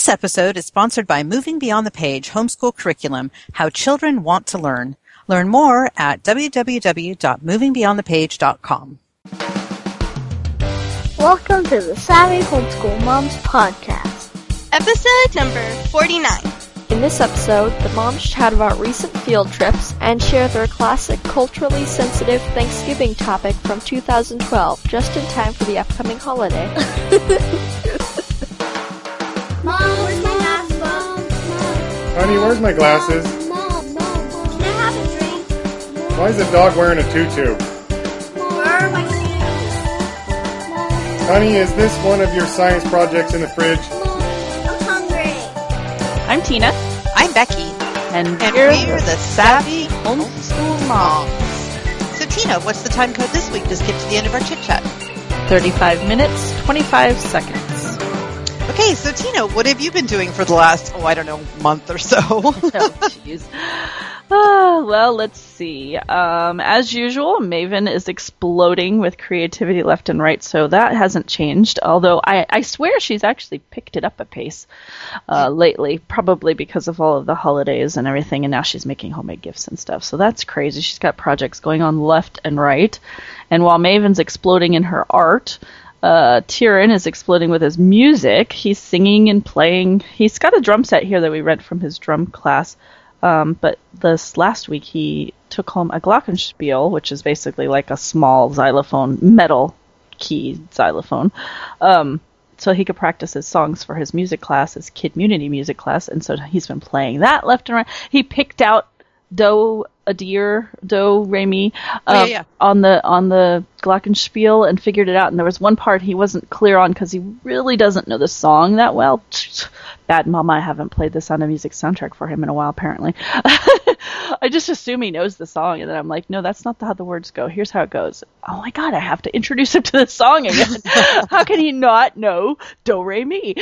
This episode is sponsored by Moving Beyond the Page Homeschool Curriculum How Children Want to Learn. Learn more at www.movingbeyondthepage.com. Welcome to the Savvy Homeschool Moms Podcast. Episode number 49. In this episode, the moms chat about recent field trips and share their classic culturally sensitive Thanksgiving topic from 2012, just in time for the upcoming holiday. Mom, where's my basketball? Honey, where's my glasses? Mom, Mom, Mom. Can I have a drink? Why is a dog wearing a tutu? Where are my shoes? Honey, is this one of your science projects in the fridge? Mom, I'm hungry. I'm Tina, I'm Becky, and, and we're we're the Savvy Homeschool Moms. So, Tina, what's the time code this week to skip to the end of our chit chat? 35 minutes, 25 seconds. Okay, so Tina, what have you been doing for the last, oh, I don't know, month or so? oh, jeez. Ah, well, let's see. Um, as usual, Maven is exploding with creativity left and right, so that hasn't changed. Although I, I swear she's actually picked it up a pace uh, lately, probably because of all of the holidays and everything, and now she's making homemade gifts and stuff. So that's crazy. She's got projects going on left and right. And while Maven's exploding in her art, uh, Tyrion is exploding with his music. He's singing and playing. He's got a drum set here that we rent from his drum class. Um, but this last week he took home a glockenspiel, which is basically like a small xylophone, metal key xylophone. Um, so he could practice his songs for his music class, his kid community music class, and so he's been playing that left and right. He picked out do a deer do re mi Oh, yeah, um, yeah. on the on the glockenspiel and figured it out. And there was one part he wasn't clear on because he really doesn't know the song that well. Bad mama i haven't played the sound of music soundtrack for him in a while apparently. I just assume he knows the song and then i'm like no that's not how the words go. Here's how it goes. Oh my god i have to introduce him to the song again. How can he not know do re mi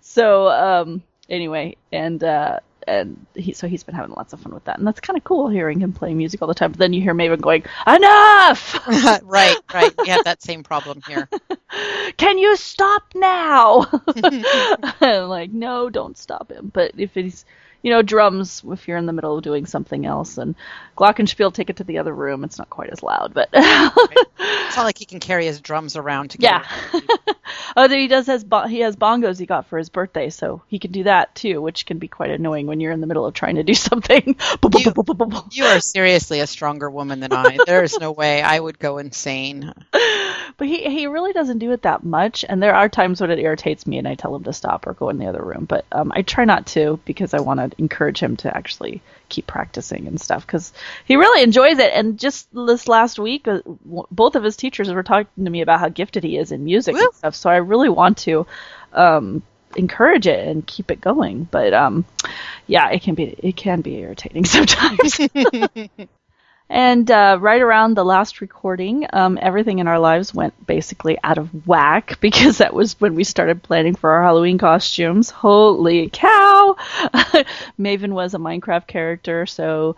so um anyway and uh and he so he's been having lots of fun with that and that's kind of cool hearing him play music all the time but then you hear maven going enough right, right. We have that same problem here. can you stop now I'm like no don't stop him but if he's you know drums if you're in the middle of doing something else and glockenspiel take it to the other room it's not quite as loud but It's not like he can carry his drums around to yeah oh he does has bo- he has bongos he got for his birthday so he can do that too which can be quite annoying when you're in the middle of trying to do something You are seriously a stronger woman than I. There's no way I would go insane. But he he really doesn't do it that much, and there are times when it irritates me, and I tell him to stop or go in the other room. But um, I try not to because I want to encourage him to actually keep practicing and stuff because he really enjoys it. And just this last week, uh, both of his teachers were talking to me about how gifted he is in music Woo. and stuff. So I really want to um, encourage it and keep it going. But um, yeah, it can be it can be irritating sometimes. And uh, right around the last recording, um, everything in our lives went basically out of whack because that was when we started planning for our Halloween costumes. Holy cow! Maven was a Minecraft character, so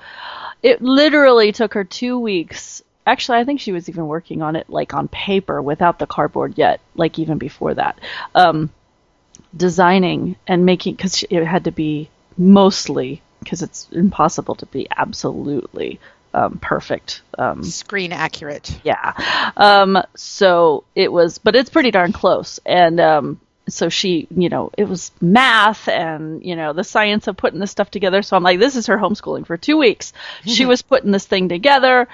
it literally took her two weeks. Actually, I think she was even working on it like on paper without the cardboard yet, like even before that. Um, designing and making because it had to be mostly because it's impossible to be absolutely um, perfect. Um, Screen accurate. yeah. Um, so it was, but it's pretty darn close. And um, so she, you know, it was math and you know the science of putting this stuff together. So I'm like, this is her homeschooling for two weeks. She was putting this thing together.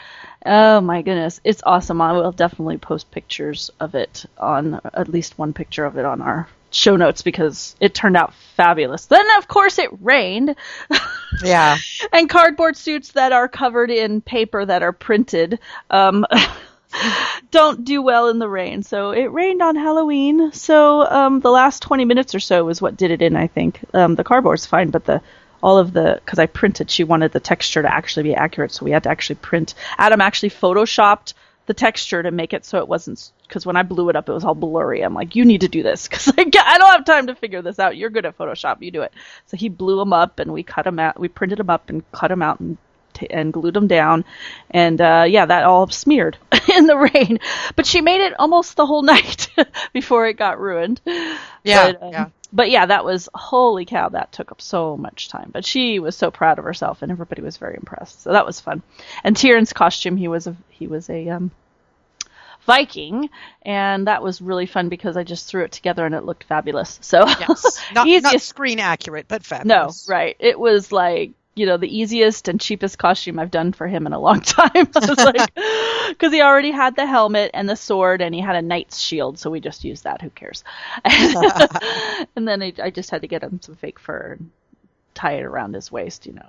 Oh my goodness, it's awesome. I will definitely post pictures of it on at least one picture of it on our show notes because it turned out fabulous. Then of course it rained. Yeah. and cardboard suits that are covered in paper that are printed um, don't do well in the rain. So it rained on Halloween. So um, the last 20 minutes or so is what did it in, I think. Um, the cardboard's fine, but the all of the because I printed, she wanted the texture to actually be accurate, so we had to actually print. Adam actually photoshopped the texture to make it so it wasn't because when I blew it up, it was all blurry. I'm like, you need to do this because I, I don't have time to figure this out. You're good at Photoshop, you do it. So he blew them up and we cut them out. We printed them up and cut them out and t- and glued them down, and uh, yeah, that all smeared in the rain. But she made it almost the whole night before it got ruined. Yeah, but, um, yeah. But yeah, that was holy cow. That took up so much time. But she was so proud of herself, and everybody was very impressed. So that was fun. And Tieran's costume, he was a he was a um, Viking, and that was really fun because I just threw it together and it looked fabulous. So Yes. Not, not screen accurate, but fabulous. no, right. It was like, you know, the easiest and cheapest costume I've done for him in a long time. Was like, because he already had the helmet and the sword and he had a knight's shield, so we just used that. Who cares? and then I, I just had to get him some fake fur and tie it around his waist, you know.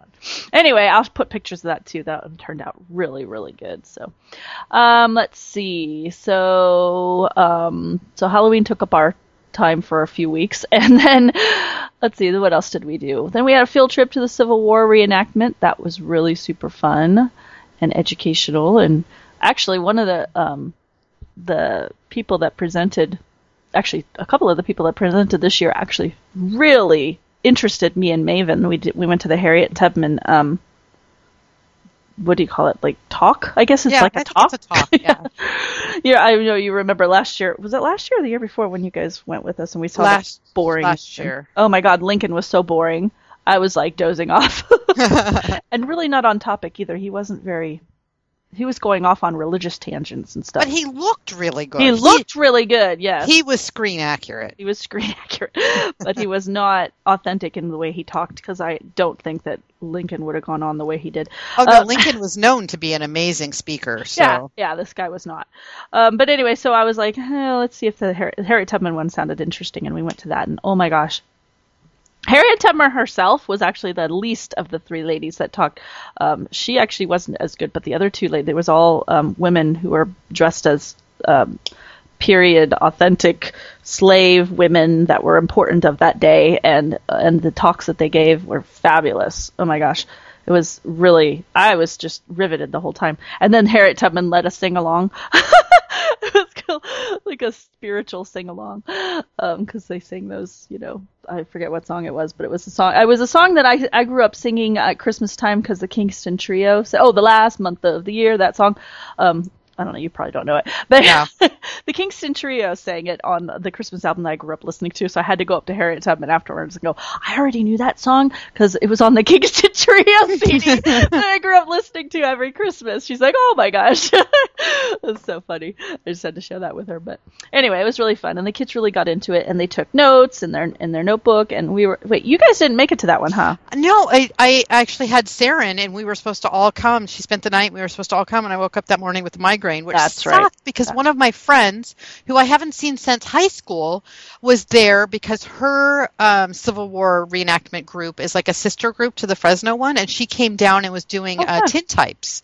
Anyway, I'll put pictures of that too. That one turned out really, really good. So, um, let's see. So, um, so Halloween took up our time for a few weeks, and then let's see, what else did we do? Then we had a field trip to the Civil War reenactment. That was really super fun and educational. And actually, one of the um, the people that presented, actually, a couple of the people that presented this year actually really interested me and Maven. We did, we went to the Harriet Tubman um, what do you call it? Like talk? I guess it's yeah, like a I think talk. it's a talk. Yeah. yeah, I know you remember last year. Was it last year or the year before when you guys went with us and we saw Last- boring last year. Oh my god, Lincoln was so boring. I was like dozing off. and really not on topic either. He wasn't very he was going off on religious tangents and stuff. But he looked really good. He looked really good, yes. He, was screen accurate. he was screen accurate, but he was not authentic in the way he talked because I don't think that Lincoln would have gone on the way he did. Oh no, Uh, Lincoln was known to be an amazing speaker. So Yeah, yeah, this guy was not. Um, but anyway, so I was like, eh, let's see if the Har- Harriet Tubman one sounded interesting, and we went to that, and oh my gosh. Harriet Tubman herself was actually the least of the three ladies that talked. Um, she actually wasn't as good, but the other two ladies, there was all um, women who were dressed as um, period authentic slave women that were important of that day, and and the talks that they gave were fabulous. Oh my gosh. It was really, I was just riveted the whole time. And then Harriet Tubman let us sing along. it was cool, like a spiritual sing along, because they sing those, you know, I forget what song it was, but it was a song. It was a song that I I grew up singing at Christmas time because the Kingston Trio. So, oh, the last month of the year, that song. Um, I don't know, you probably don't know it, but No. the Kingston Trio sang it on the Christmas album that I grew up listening to. So I had to go up to Harriet Tubman afterwards and go, I already knew that song because it was on the Kingston Trio CD that I grew up listening to every Christmas. She's like, oh my gosh, it was so funny. I just had to share that with her. But anyway, it was really fun, and the kids really got into it, and they took notes in their in their notebook. And we were wait, you guys didn't make it to that one, huh? No, I, I actually had Saren, and we were supposed to all come. She spent the night. We were supposed to all come, and I woke up that morning with a migraine, which That's sucked right. because one of my friends, who I haven't seen since high school, was there because her um, Civil War reenactment group is like a sister group to the Fresno one, and she came down and was doing Oh, uh, tintypes,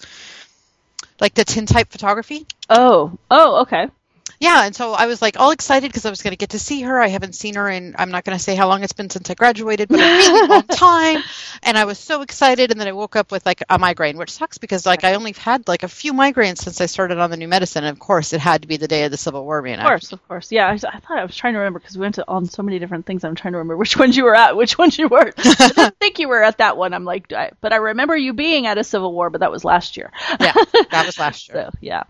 like the tintype photography. Oh, oh, okay. Yeah, and so I was like all excited because I was going to get to see her. I haven't seen her in I'm not going to say how long it's been since I graduated, but a really long time. And I was so excited, and then I woke up with like a migraine, which sucks because like I only had like a few migraines since I started on the new medicine. And of course, it had to be the day of the Civil War reenactment. Of course, of course. Yeah, I, I thought I was trying to remember because we went to on so many different things. I'm trying to remember which ones you were at, which ones you weren't. I didn't think you were at that one. I'm like, I, but I remember you being at a Civil War, but that was last year. Yeah, that was last year. So yeah,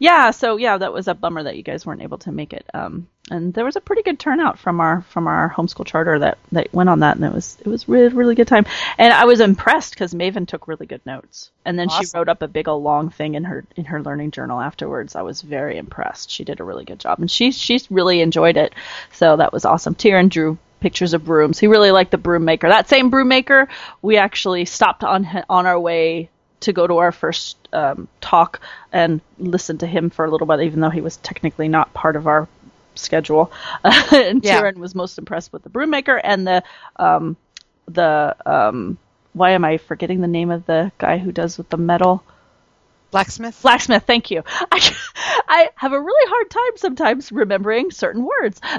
yeah. So yeah, that was a bummer that you guys weren't able to make it. Um, and there was a pretty good turnout from our from our homeschool charter that that went on that, and it was it was really really good time. And I was impressed because Maven took really good notes, and then she wrote up a big old long thing in her in her learning journal afterwards. I was very impressed. She did a really good job, and she she really enjoyed it. So that was awesome. Tyrion drew pictures of brooms. He really liked the broom maker. That same broom maker, we actually stopped on on our way to go to our first um, talk and listen to him for a little bit, even though he was technically not part of our schedule. and Yeah. Tyrion was most impressed with the broom maker and the um, the um, why am I forgetting the name of the guy who does with the metal? Blacksmith. Blacksmith, thank you. I, I have a really hard time sometimes remembering certain words.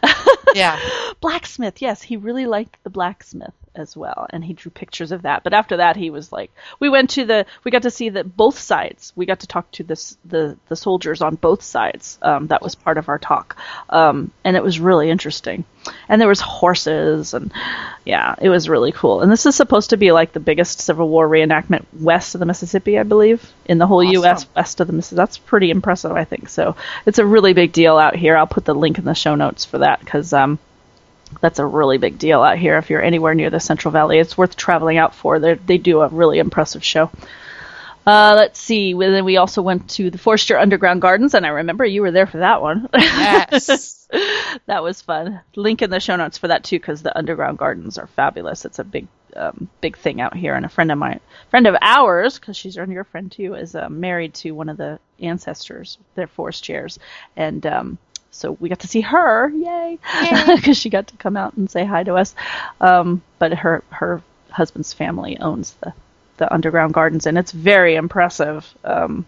Yeah. blacksmith, yes, he really liked the blacksmith. As well, and he drew pictures of that. But after that, he was like, we went to the, we got to see the both sides. We got to talk to this the the soldiers on both sides. Um, that was part of our talk, um, and it was really interesting. And there was horses, and yeah, it was really cool. And this is supposed to be like the biggest Civil War reenactment west of the Mississippi, I believe, in the whole Awesome. U.S. west of the Mississippi. That's pretty impressive, I think. So it's a really big deal out here. I'll put the link in the show notes for that because um, that's a really big deal out here. If you're anywhere near the Central Valley, it's worth traveling out for. They they do a really impressive show. Uh, let's see. Well, Then we also went to the Forestiere Underground Gardens, and I remember you were there for that one. Yes. that was fun. Link in the show notes for that too, because the underground gardens are fabulous. It's a big, um, big thing out here. And a friend of mine, friend of ours, because she's your friend too, is uh, married to one of the ancestors. They're Forestieres, and um, so we got to see her. Yay! Because she got to come out and say hi to us. Um, but her her husband's family owns the the underground gardens, and it's very impressive. Um,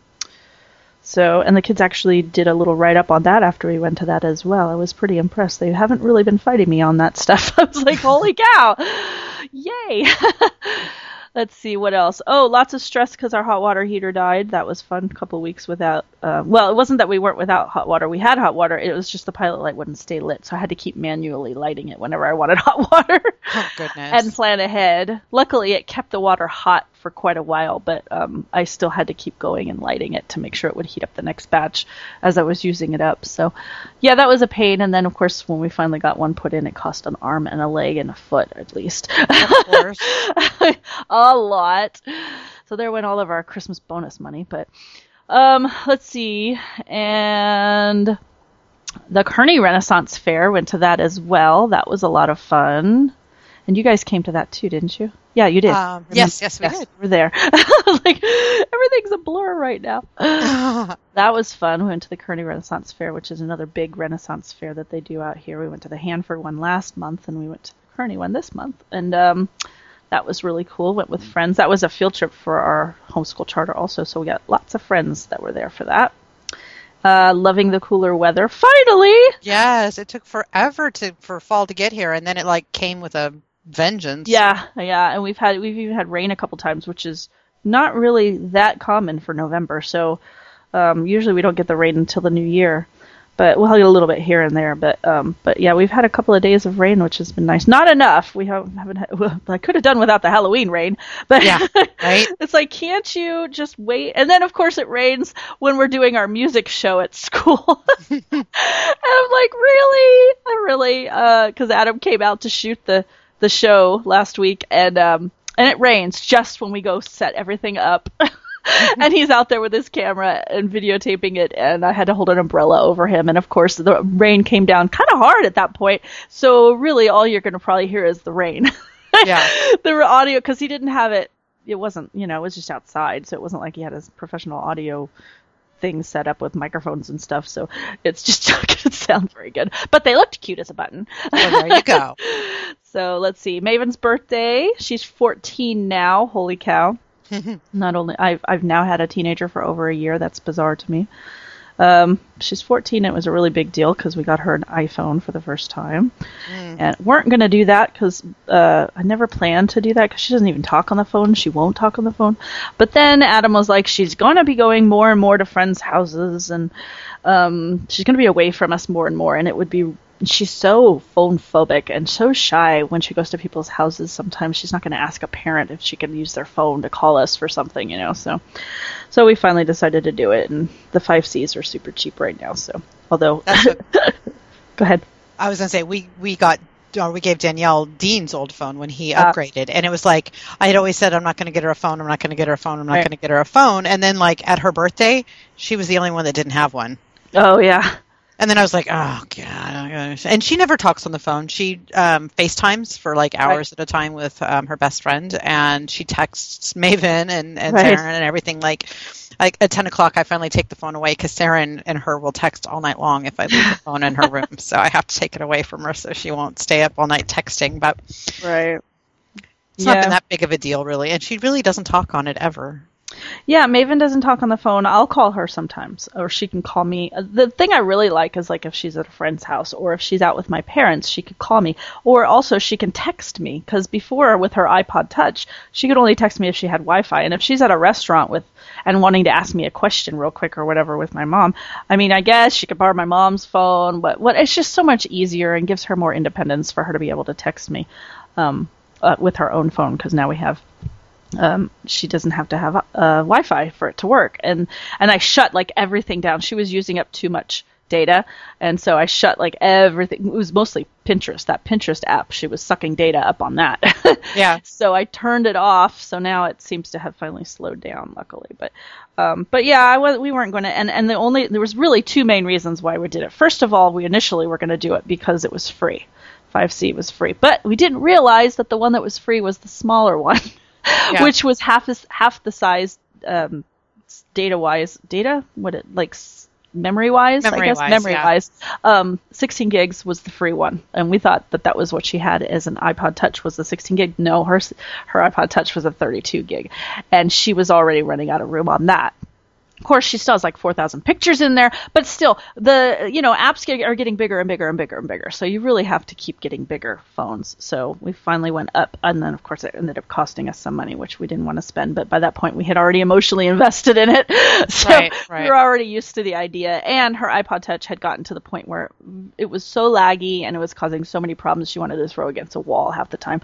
so, and the kids actually did a little write up on that after we went to that as well. I was pretty impressed. They haven't really been fighting me on that stuff. I was like, holy cow! Yay! Let's see what else. Oh, lots of stress because our hot water heater died. That was fun. A couple weeks without. Uh, well, it wasn't that we weren't without hot water. We had hot water. It was just the pilot light wouldn't stay lit, so I had to keep manually lighting it whenever I wanted hot water. Oh goodness. and plan ahead. Luckily, it kept the water hot for quite a while, but um, I still had to keep going and lighting it to make sure it would heat up the next batch as I was using it up. So, yeah, that was a pain. And then, of course, when we finally got one put in, it cost an arm and a leg and a foot at least. of course. a lot. So there went all of our Christmas bonus money. But um, let's see, and the Kearney Renaissance Fair went to that as well. That was a lot of fun. And you guys came to that too, didn't you? Yeah, you did. Um, yes, yes, we did. We're there. like everything's a blur right now. that was fun. We went to the Kearney Renaissance Fair, which is another big Renaissance fair that they do out here. We went to the Hanford one last month, and we went to the Kearney one this month, and um, that was really cool. Went with friends. That was a field trip for our homeschool charter also, so we got lots of friends that were there for that. Uh, loving the cooler weather. Finally, Yes, it took forever to for fall to get here, and then it like came with a vengeance. Yeah, yeah, and we've had we've even had rain a couple times, which is not really that common for November. So um, usually we don't get the rain until the new year, but we'll get a little bit here and there. But um, but yeah, we've had a couple of days of rain, which has been nice. Not enough. We haven't, haven't had, well, I could have done without the Halloween rain, but Yeah, right? it's like can't you just wait? And then of course it rains when we're doing our music show at school. and I'm like, really? I really? Because Adam came out to shoot the the show last week, and um, and it rains just when we go set everything up. and he's out there with his camera and videotaping it, and I had to hold an umbrella over him. And of course, the rain came down kind of hard at that point. So really, all you're going to probably hear is the rain. Yeah. the audio because he didn't have it. It wasn't, you know, it was just outside, so it wasn't like he had his professional audio thing set up with microphones and stuff. So it's just not going to sound very good. But they looked cute as a button. Well, there you go. So let's see. Maven's birthday. She's 14 now. Holy cow. Not only I've I've now had a teenager for over a year. That's bizarre to me. Um, she's 14. It was a really big deal because we got her an iPhone for the first time, and weren't going to do that because uh, I never planned to do that because she doesn't even talk on the phone. She won't talk on the phone. But then Adam was like, she's going to be going more and more to friends' houses, and um, she's going to be away from us more and more, and it would be. She's so phone phobic and so shy when she goes to people's houses. Sometimes she's not going to ask a parent if she can use their phone to call us for something, you know. So, so we finally decided to do it, and the five Cs are super cheap right now. So, although, what go ahead. I was gonna say. We we got. Or we gave Danielle Dean's old phone when he Ah. upgraded, and it was like I had always said, "I'm not going to get her a phone. I'm not going to get her a phone. I'm not Right. going to get her a phone." And then, like at her birthday, she was the only one that didn't have one. Oh yeah, And then I was like, oh god. And she never talks on the phone. She um, FaceTimes for like hours at a time with um, her best friend, and she texts Maven and and Right. Taryn and everything. Like, like at ten o'clock, I finally take the phone away because Taryn and her will text all night long if I leave the phone in her room. So I have to take it away from her so she won't stay up all night texting. But right. it's not been that big of a deal, really. And she really doesn't talk on it ever. Yeah, Maven doesn't talk on the phone. I'll call her sometimes, or she can call me. Uh, The thing I really like is like if she's at a friend's house or if she's out with my parents, she could call me, or also she can text me. Because before with her iPod Touch, she could only text me if she had Wi-Fi, and if she's at a restaurant with and wanting to ask me a question real quick or whatever with my mom, I mean, I guess she could borrow my mom's phone, but what it's just so much easier and gives her more independence for her to be able to text me um, uh, with her own phone because now we have um, she doesn't have to have uh, Wi-Fi for it to work. And and I shut like everything down. She was using up too much data, and so I shut like everything. It was mostly Pinterest, that Pinterest app. She was sucking data up on that. Yeah. so I turned it off. So now it seems to have finally slowed down, luckily. But um, but yeah, I was, we weren't going to. And and the only there was really two main reasons why we did it. First of all, we initially were going to do it because it was free. 5C was free, but we didn't realize that the one that was free was the smaller one, Yeah. which was half as, half the size um, data wise. Data what it like memory wise? I guess Memory-wise, memory yeah. wise. Um, 16 gigs was the free one, and we thought that that was what she had as an iPod Touch was the 16 gig. No, her her iPod Touch was a 32 gig, and she was already running out of room on that. Of course, she still has like 4,000 pictures in there, but still, the you know apps get, are getting bigger and bigger and bigger and bigger. So you really have to keep getting bigger phones. So we finally went up, and then of course it ended up costing us some money, which we didn't want to spend. But by that point, we had already emotionally invested in it, so Right, right. we were already used to the idea. And her iPod Touch had gotten to the point where it was so laggy and it was causing so many problems. She wanted to throw against a wall half the time.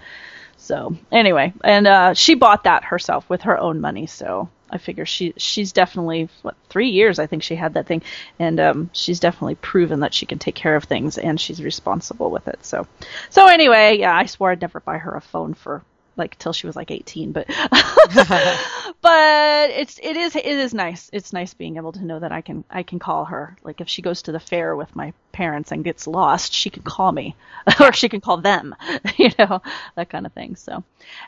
So anyway, and uh, she bought that herself with her own money. So I figure she she's definitely what three years I think she had that thing, and um, she's definitely proven that she can take care of things and she's responsible with it. So so anyway, yeah, I swore I'd never buy her a phone for like till she was like 18 but but it's it is it is nice. It's nice being able to know that i can i can call her. Like if she goes to the fair with my parents and gets lost she can call me or she can call them you know that kind of thing. So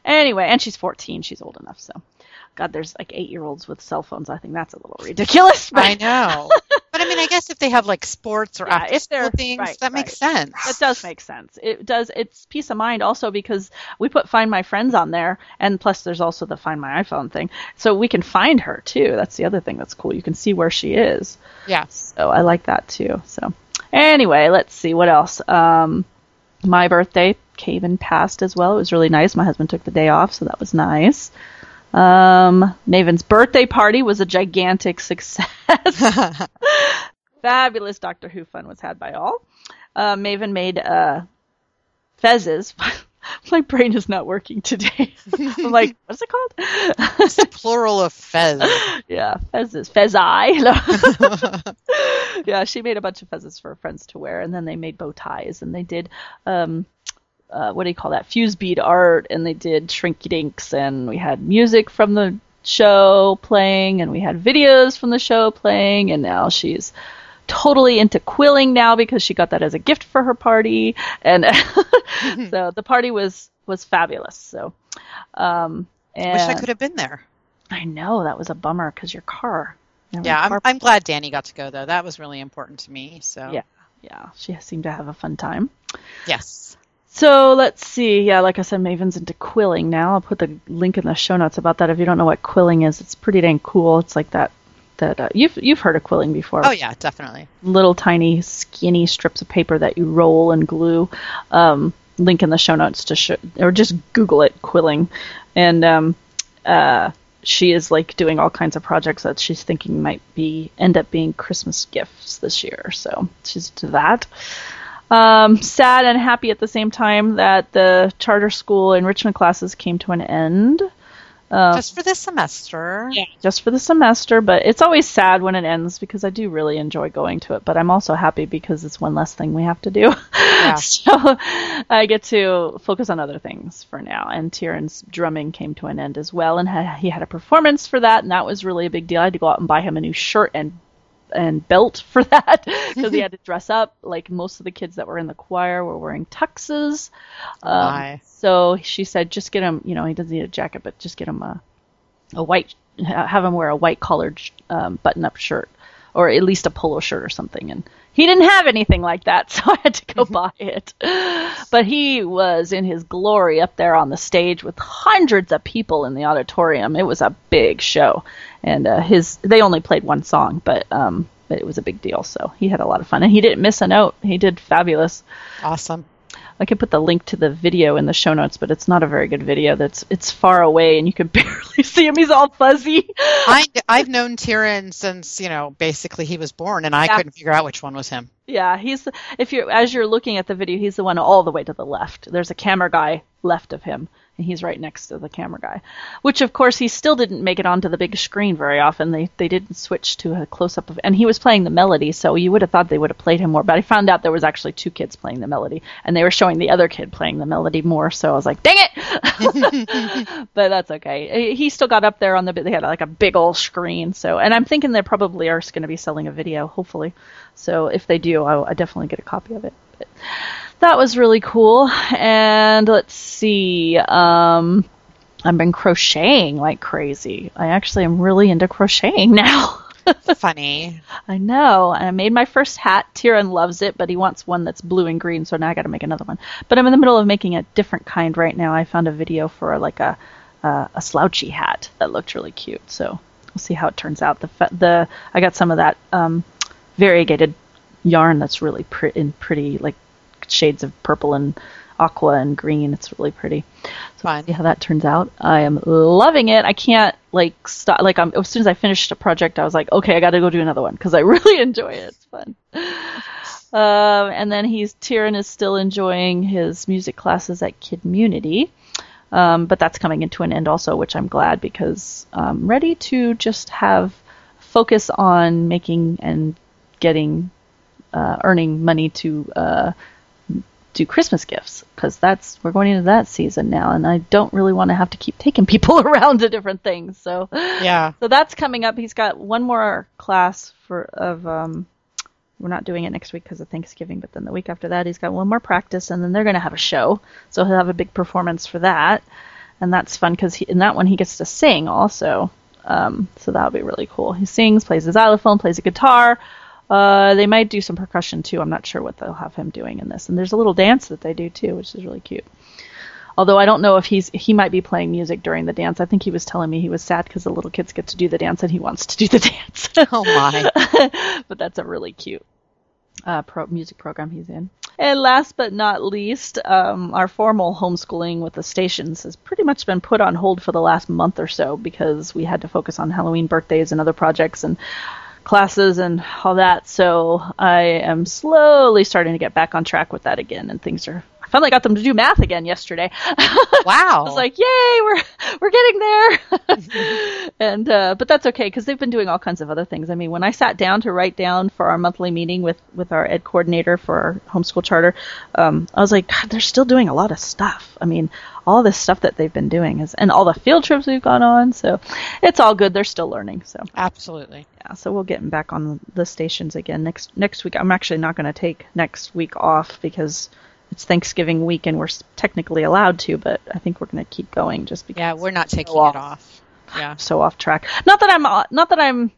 anyway and she's 14 she's old enough so god there's like eight year olds with cell phones. I think that's a little ridiculous but I know. But I mean, I guess if they have like sports or Yeah, if they're- things, right, that makes sense. That does make sense. It does. It's peace of mind also because we put Find My Friends on there, and plus there's also the Find My iPhone thing, so we can find her too. That's the other thing that's cool. You can see where she is. Yeah. So I like that too. So anyway, let's see what else. Um, my birthday came and passed as well. It was really nice. My husband took the day off, so that was nice. Um, Maven's birthday party was a gigantic success. Fabulous Doctor Who fun was had by all. Uh, Maven made uh, fezzes. My brain is not working today. I'm like, what's it called? It's the plural of fez. yeah, fezzes. Fezzi. yeah, she made a bunch of fezzes for her friends to wear, and then they made bow ties, and they did, um, uh, what do you call that? Fuse bead art, and they did shrinky dinks, and we had music from the show playing, and we had videos from the show playing, and now she's totally into quilling now because she got that as a gift for her party, and so the party was was fabulous. So, um, and Wish I could have been there. I know that was a bummer because your car. you know, Yeah, your I'm, I'm glad Danny got to go though. That was really important to me. So Yeah. yeah, she seemed to have a fun time. yes, So let's see. Yeah, like I said, Maven's into quilling now. I'll put the link in the show notes about that if you don't know what quilling is. It's pretty dang cool. It's like that. That uh, you've you've heard of quilling before. oh yeah, definitely. little tiny skinny strips of paper that you roll and glue. Um, link in the show notes to show, or just Google it, quilling, and um, uh, she is like doing all kinds of projects that she's thinking might be end up being Christmas gifts this year. So she's to that. Um, sad and happy at the same time that the charter school enrichment classes came to an end Uh, just for this semester. yeah, just for the semester, but it's always sad when it ends because I do really enjoy going to it. But I'm also happy because it's one less thing we have to do. so I get to focus on other things for now. And Tieran's drumming came to an end as well, and ha- he had a performance for that, and that was really a big deal. I had to go out and buy him a new shirt and and belt for that because he had to dress up. Like most of the kids that were in the choir were wearing tuxes. Um, so she said, just get him. You know, he doesn't need a jacket, but just get him a a white. Have him wear a white collared um, button-up shirt or at least a polo shirt or something. And he didn't have anything like that, so I had to go buy it. But he was in his glory up there on the stage with hundreds of people in the auditorium. It was a big show, and uh, his they only played one song, but um, but it was a big deal. So he had a lot of fun, and he didn't miss a note. He did fabulous. Awesome. I could put the link to the video in the show notes, but it's not a very good video. That's it's far away and you can barely see him. He's all fuzzy. I, I've known Tyrion since, you know, basically he was born, and I Yeah. couldn't figure out which one was him. Yeah, he's if you're as you're looking at the video, he's the one all the way to the left. There's a camera guy left of him, and he's right next to the camera guy. Which of course he still didn't make it onto the big screen very often. They they didn't switch to a close up of and he was playing the melody, so you would have thought they would have played him more. But I found out there was actually two kids playing the melody, and they were showing the other kid playing the melody more. So I was like, dang it! but that's okay. He still got up there on the they had like a big old screen. So and I'm thinking they probably are going to be selling a video, hopefully. So if they do, I'll, i definitely get a copy of it. But that was really cool. And let's see. Um, I've been crocheting like crazy. I actually am really into crocheting now. Funny. I know. And I made my first hat. Tyrion loves it, but he wants one that's blue and green, so now I got to make another one. But I'm in the middle of making a different kind right now. I found a video for like a uh, a slouchy hat that looked really cute. So we'll see how it turns out. The fe- the I got some of that um, variegated yarn that's really pre- in pretty like shades of purple and aqua and green. It's really pretty. So Fun. see how that turns out. I am loving it. I can't like stop. Like I'm, as soon as I finished a project, I was like, okay, I got to go do another one because I really enjoy it. It's fun. Um, and then he's Tyrion is still enjoying his music classes at Kidmunity. Um, but that's coming into an end also, which I'm glad because I'm ready to just have focus on making and getting uh, earning money to uh, do Christmas gifts because that's we're going into that season now, and I don't really want to have to keep taking people around to different things. So Yeah. so that's coming up. He's got one more class for of um we're not doing it next week because of Thanksgiving, but then the week after that he's got one more practice and then they're going to have a show. So he'll have a big performance for that. And that's fun cuz in that one he gets to sing also. Um so that'll be really cool. He sings, plays the xylophone, plays a guitar. Uh, they might do some percussion too. I'm not sure what they'll have him doing in this. And there's a little dance that they do too, which is really cute. Although I don't know if he's he might be playing music during the dance. I think he was telling me he was sad because the little kids get to do the dance and he wants to do the dance. Oh my. but that's a really cute uh, pro- music program he's in. And last but not least, um, our formal homeschooling with the stations has pretty much been put on hold for the last month or so because we had to focus on Halloween birthdays and other projects and classes and all that. So I am slowly starting to get back on track with that again, and things are. I finally got them to do math again yesterday. Wow. I was like, "Yay, we're we're getting there!" and uh, but that's okay because they've been doing all kinds of other things. I mean, when I sat down to write down for our monthly meeting with with our ed coordinator for our homeschool charter, um, I was like, God, they're still doing a lot of stuff. I mean, all this stuff that they've been doing is, and all the field trips we've gone on. So it's all good. They're still learning. So Absolutely. yeah, so we'll get them back on the stations again next next week. I'm actually not going to take next week off because it's Thanksgiving week and we're technically allowed to, but I think we're going to keep going just because Yeah, we're not taking off. it off. Yeah. So off track. Not that I'm uh, not that I'm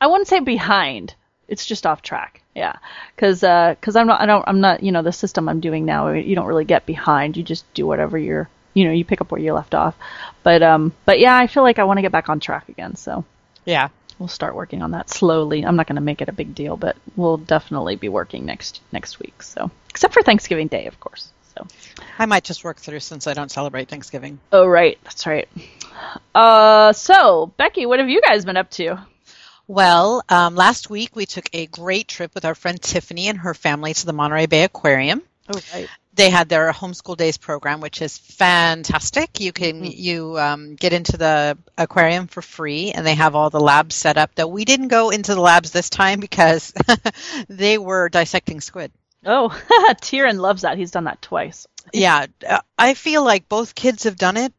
I wouldn't say behind. It's just off track. Yeah, because because I'm not I don't I'm not you know the system I'm doing now. You don't really get behind. You just do whatever you're you know you pick up where you left off. But um but yeah, I feel like I want to get back on track again. So Yeah. We'll start working on that slowly. I'm not going to make it a big deal, but we'll definitely be working next next week. So except for Thanksgiving Day, of course. So I might just work through since I don't celebrate Thanksgiving. oh right, that's right. Uh, so Becky, what have you guys been up to? Well, um, last week we took a great trip with our friend Tiffany and her family to the Monterey Bay Aquarium. Oh right. They had their homeschool days program, which is fantastic. You can you um, get into the aquarium for free, and they have all the labs set up. Though we didn't go into the labs this time because they were dissecting squid. Oh, Tyrion loves that. He's done that twice. Yeah, uh, I feel like both kids have done it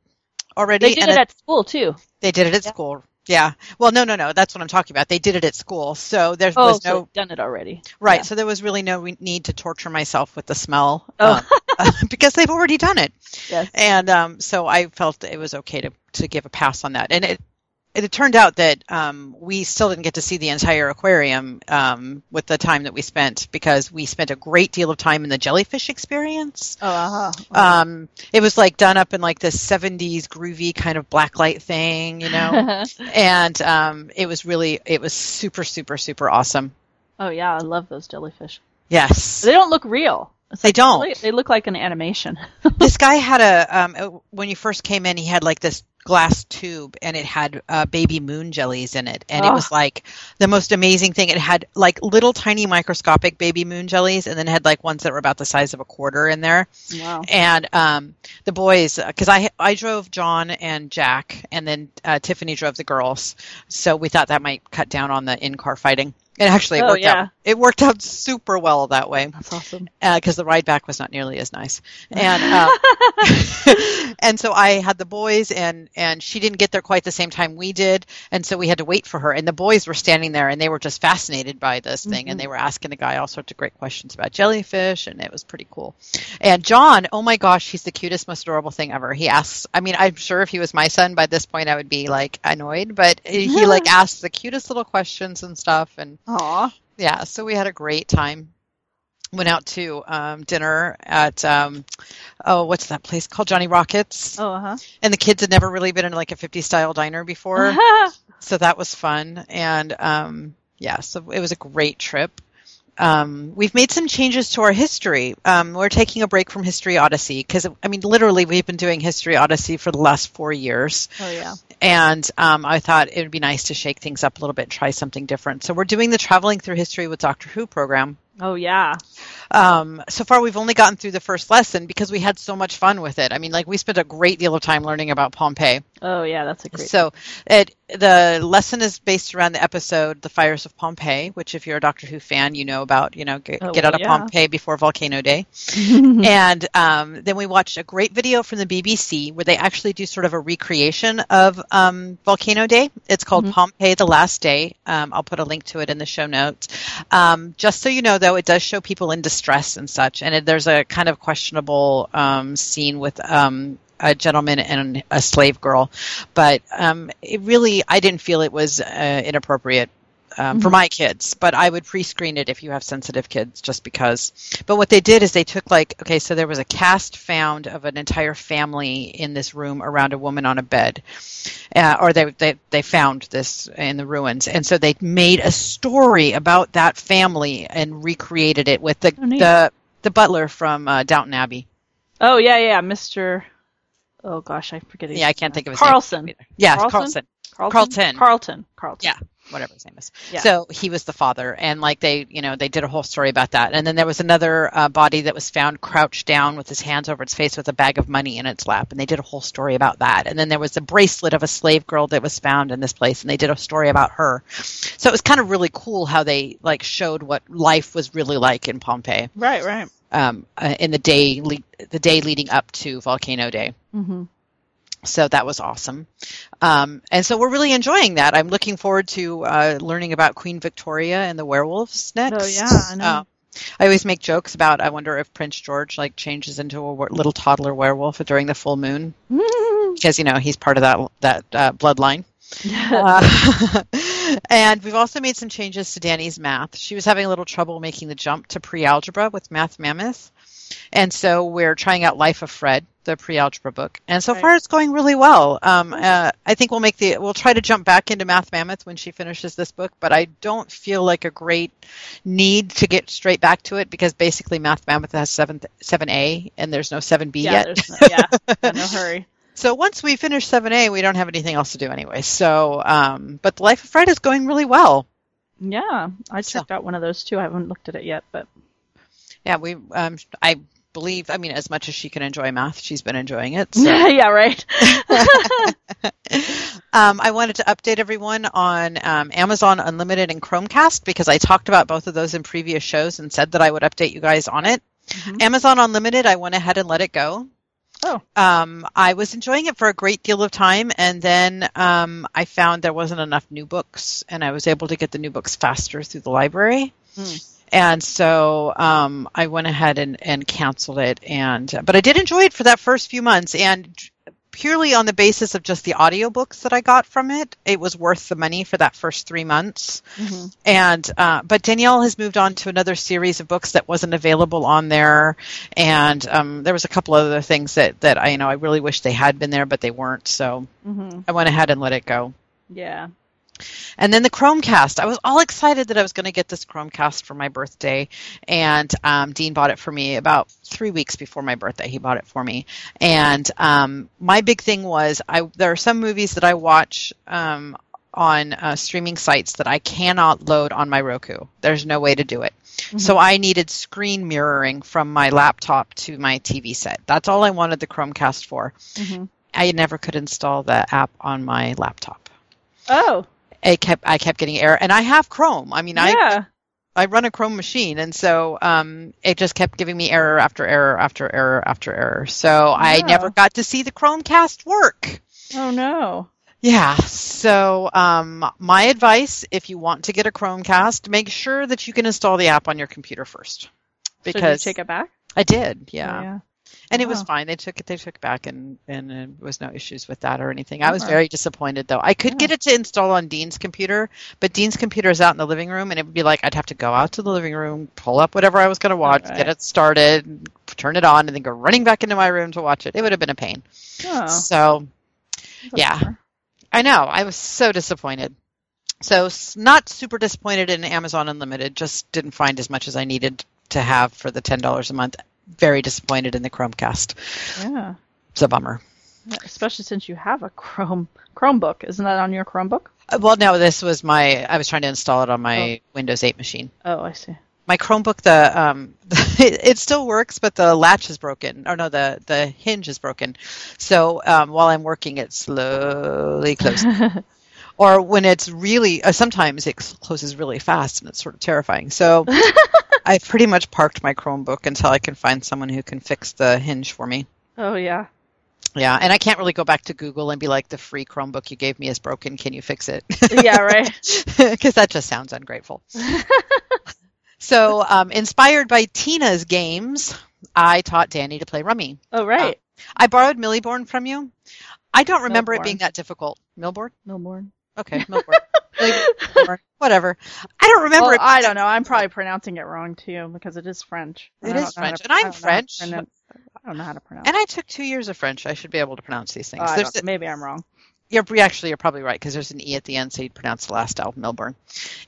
already. They did it at school too. They did it at school. Yeah. Well, no, no, no. That's what I'm talking about. They did it at school, so there Oh, was no they've done it already. right. Yeah. So there was really no need to torture myself with the smell, Oh. um, because they've already done it. Yes. And um, so I felt it was okay to to give a pass on that. And it it turned out that um, we still didn't get to see the entire aquarium um, with the time that we spent because we spent a great deal of time in the jellyfish experience. Oh, uh-huh. Um, it was like done up in like this 70s groovy kind of blacklight thing, you know, and um, it was really, it was super, super, super awesome. oh yeah, I love those jellyfish. Yes. They don't look real. They don't. They look like an animation. this guy had a um, uh, when you first came in he had like this glass tube and it had uh, baby moon jellies in it and it Oh. was like the most amazing thing it had like little tiny microscopic baby moon jellies and then it had like ones that were about the size of a quarter in there wow. and um, the boys because I I drove John and Jack and then uh, Tiffany drove the girls so we thought that might cut down on the in car fighting and actually it Oh, worked yeah. out it worked out super well that way That's awesome. because the ride back was not nearly as nice. And uh, and so I had the boys, and and she didn't get there quite the same time we did, and so we had to wait for her. And the boys were standing there, and they were just fascinated by this thing, and they were asking the guy all sorts of great questions about jellyfish, and it was pretty cool. And John, oh my gosh, he's the cutest, most adorable thing ever. He asks, I mean, I'm sure if he was my son by this point, I would be like annoyed, but he like asks the cutest little questions and stuff, and Aw. yeah, so we had a great time. Went out to um, dinner at um, oh, what's that place called? Johnny Rockets. Oh, uh-huh. And the kids had never really been in like a 50 style diner before, so that was fun. And um, yeah, so it was a great trip. Um, we've made some changes to our history. Um, we're taking a break from History Odyssey because, I mean, literally, we've been doing History Odyssey for the last four years oh, yeah. And um, I thought it would be nice to shake things up a little bit, try something different. So we're doing the Traveling Through History with Doctor Who program. Oh, yeah. Um, so far, we've only gotten through the first lesson because we had so much fun with it. I mean, like we spent a great deal of time learning about Pompeii. Oh, yeah. That's a great. So it the lesson is based around the episode "The Fires of Pompeii," which, if you're a Doctor Who fan, you know about. You know, get, Oh, get well, out of yeah. Pompeii before Volcano Day. and um, then we watched a great video from the BBC where they actually do sort of a recreation of um, Volcano Day. It's called Mm-hmm. Pompeii: The Last Day. Um, I'll put a link to it in the show notes. Um, just so you know, though, it does show people in distress and such, and it, there's a kind of questionable um, scene with. Um, a gentleman and a slave girl, but um, it really, I didn't feel it was uh, inappropriate um, for my kids, but I would pre-screen it if you have sensitive kids, just because. But what they did is they took like, okay, so there was a cast found of an entire family in this room around a woman on a bed, uh, or they, they they found this in the ruins, and so they made a story about that family and recreated it with the Oh, neat. the the butler from uh, Downton Abbey. Oh, yeah, yeah. Mr. Oh, gosh. I forget. his Yeah, I can't think of his Carlson. name. Yeah, Carlson? Carlson. Carlton. Carlton. Carlton. Carlton. Yeah. Whatever his name is. Yeah. So he was the father, and like they, you know, they did a whole story about that. And then there was another uh, body that was found crouched down with his hands over its face with a bag of money in its lap, and they did a whole story about that. And then there was a bracelet of a slave girl that was found in this place, and they did a story about her. So it was kind of really cool how they like showed what life was really like in Pompeii Right, right. um, uh, in the day le- the day leading up to Volcano Day. hmm So that was awesome. Um, and so we're really enjoying that. I'm looking forward to uh, learning about Queen Victoria and the werewolves next. Oh, yeah, I know. Uh, I always make jokes about. I wonder if Prince George like changes into a little toddler werewolf during the full moon because you know he's part of that that uh, bloodline. Uh, and we've also made some changes to Danny's math. She was having a little trouble making the jump to pre-algebra with Math Mammoth. And so we're trying out Life of Fred, the pre-algebra book. And so Right. far it's going really well. Um, uh, I think we'll make the, we'll try to jump back into Math Mammoth when she finishes this book, but I don't feel like a great need to get straight back to it because basically Math Mammoth has 7, 7A and there's no 7B Yeah, yet. no, yeah, no hurry. So once we finish 7A, we don't have anything else to do anyway. So, um, but the Life of Fred is going really well. Yeah, I So- checked out one of those too. I haven't looked at it yet, but Yeah, we, um, I believe, I mean, as much as she can enjoy math, she's been enjoying it. So. yeah, right. um, I wanted to update everyone on um, Amazon Unlimited and Chromecast because I talked about both of those in previous shows and said that I would update you guys on it. Amazon Unlimited, I went ahead and let it go. Oh. Um, I was enjoying it for a great deal of time, and then um, I found there wasn't enough new books, and I was able to get the new books faster through the library. Hmm. And so um, I went ahead and, and canceled it, and but I did enjoy it for that first few months, and purely on the basis of just the audiobooks that I got from it, it was worth the money for that first three months. Mm-hmm. And uh, but Danielle has moved on to another series of books that wasn't available on there, and um, there was a couple other things that that I you know I really wish they had been there, but they weren't. So Mm-hmm. I went ahead and let it go. Yeah. And then the Chromecast. I was all excited that I was going to get this Chromecast for my birthday, and um, Dean bought it for me about three weeks before my birthday. He bought it for me, and um, my big thing was I there are some movies that I watch um, on uh, streaming sites that I cannot load on my Roku. There's no way to do it. So I needed screen mirroring from my laptop to my TV set. That's all I wanted the Chromecast for. Mhm. I never could install the app on my laptop. Oh. I kept I kept getting error, and I have Chrome. I mean, I yeah. I run a Chrome machine, and so um, it just kept giving me error after error after error after error. So I never got to see the Chromecast work. Oh no. Yeah. So um, my advice, if you want to get a Chromecast, make sure that you can install the app on your computer first. Because you take it back? I did, Oh, yeah, and it was fine. They took it. They took it back, and and there was no issues with that or anything. I was very disappointed though. I could Yeah. get it to install on Dean's computer, but Dean's computer is out in the living room, and it would be like I'd have to go out to the living room, pull up whatever I was going to watch, Alright. get it started, turn it on, and then go running back into my room to watch it. It would have been a pain. Oh. So that's yeah. fair. I know I was so disappointed. So not super disappointed in Amazon Unlimited. Just didn't find as much as I needed to have for the ten dollars a month. Very disappointed in the Chromecast. Yeah. It's a bummer. Especially since you have a Chrome Chromebook. Isn't that on your Chromebook? Uh, Well, no, this was my. I was trying to install it on my Windows 8 machine. Oh, I see. My Chromebook, the um, it, it still works, but the latch is broken. Or no, the the hinge is broken. So um, while I'm working, it slowly closes. or when it's really, uh, sometimes it closes really fast, and it's sort of terrifying. So I pretty much parked my Chromebook until I can find someone who can fix the hinge for me. Oh yeah. Yeah, and I can't really go back to Google and be like, the free Chromebook you gave me is broken. Can you fix it? Yeah, right. because that just sounds ungrateful. so, um, inspired by Tina's games, I taught Danny to play Rummy. Oh right. I borrowed Millieborn from you. I don't remember it being that difficult. Millboard? Milborn. Okay, Millboard. Millborn. Whatever. I don't remember Well. I don't know. I'm probably pronouncing it wrong too because it is French. It is French, to- and I'm I don't know how to French. I don't know how to pronounce. And I took two years of French. I should be able to pronounce these things. Oh, don't- maybe I'm wrong. You're actually you're probably right because there's an e at the end, so you'd pronounce the last L, Milburn.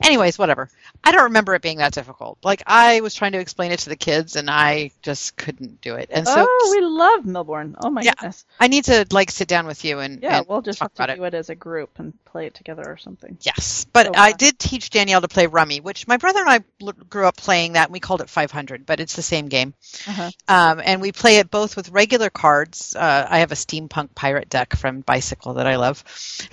Anyways, whatever. I don't remember it being that difficult. Like I was trying to explain it to the kids, and I just couldn't do it. And so oh, we love Milborn. Oh my Yeah. goodness. I need to like sit down with you and Yeah, and we'll just talk have to about it. do it as a group and play it together or something. Yes, but Oh, I did teach Danielle to play Rummy, which my brother and I l- grew up playing that. and We called it 500, but it's the same game. Uh-huh. Um, and we play it both with regular cards. Uh, I have a steampunk pirate deck from Bicycle that I love,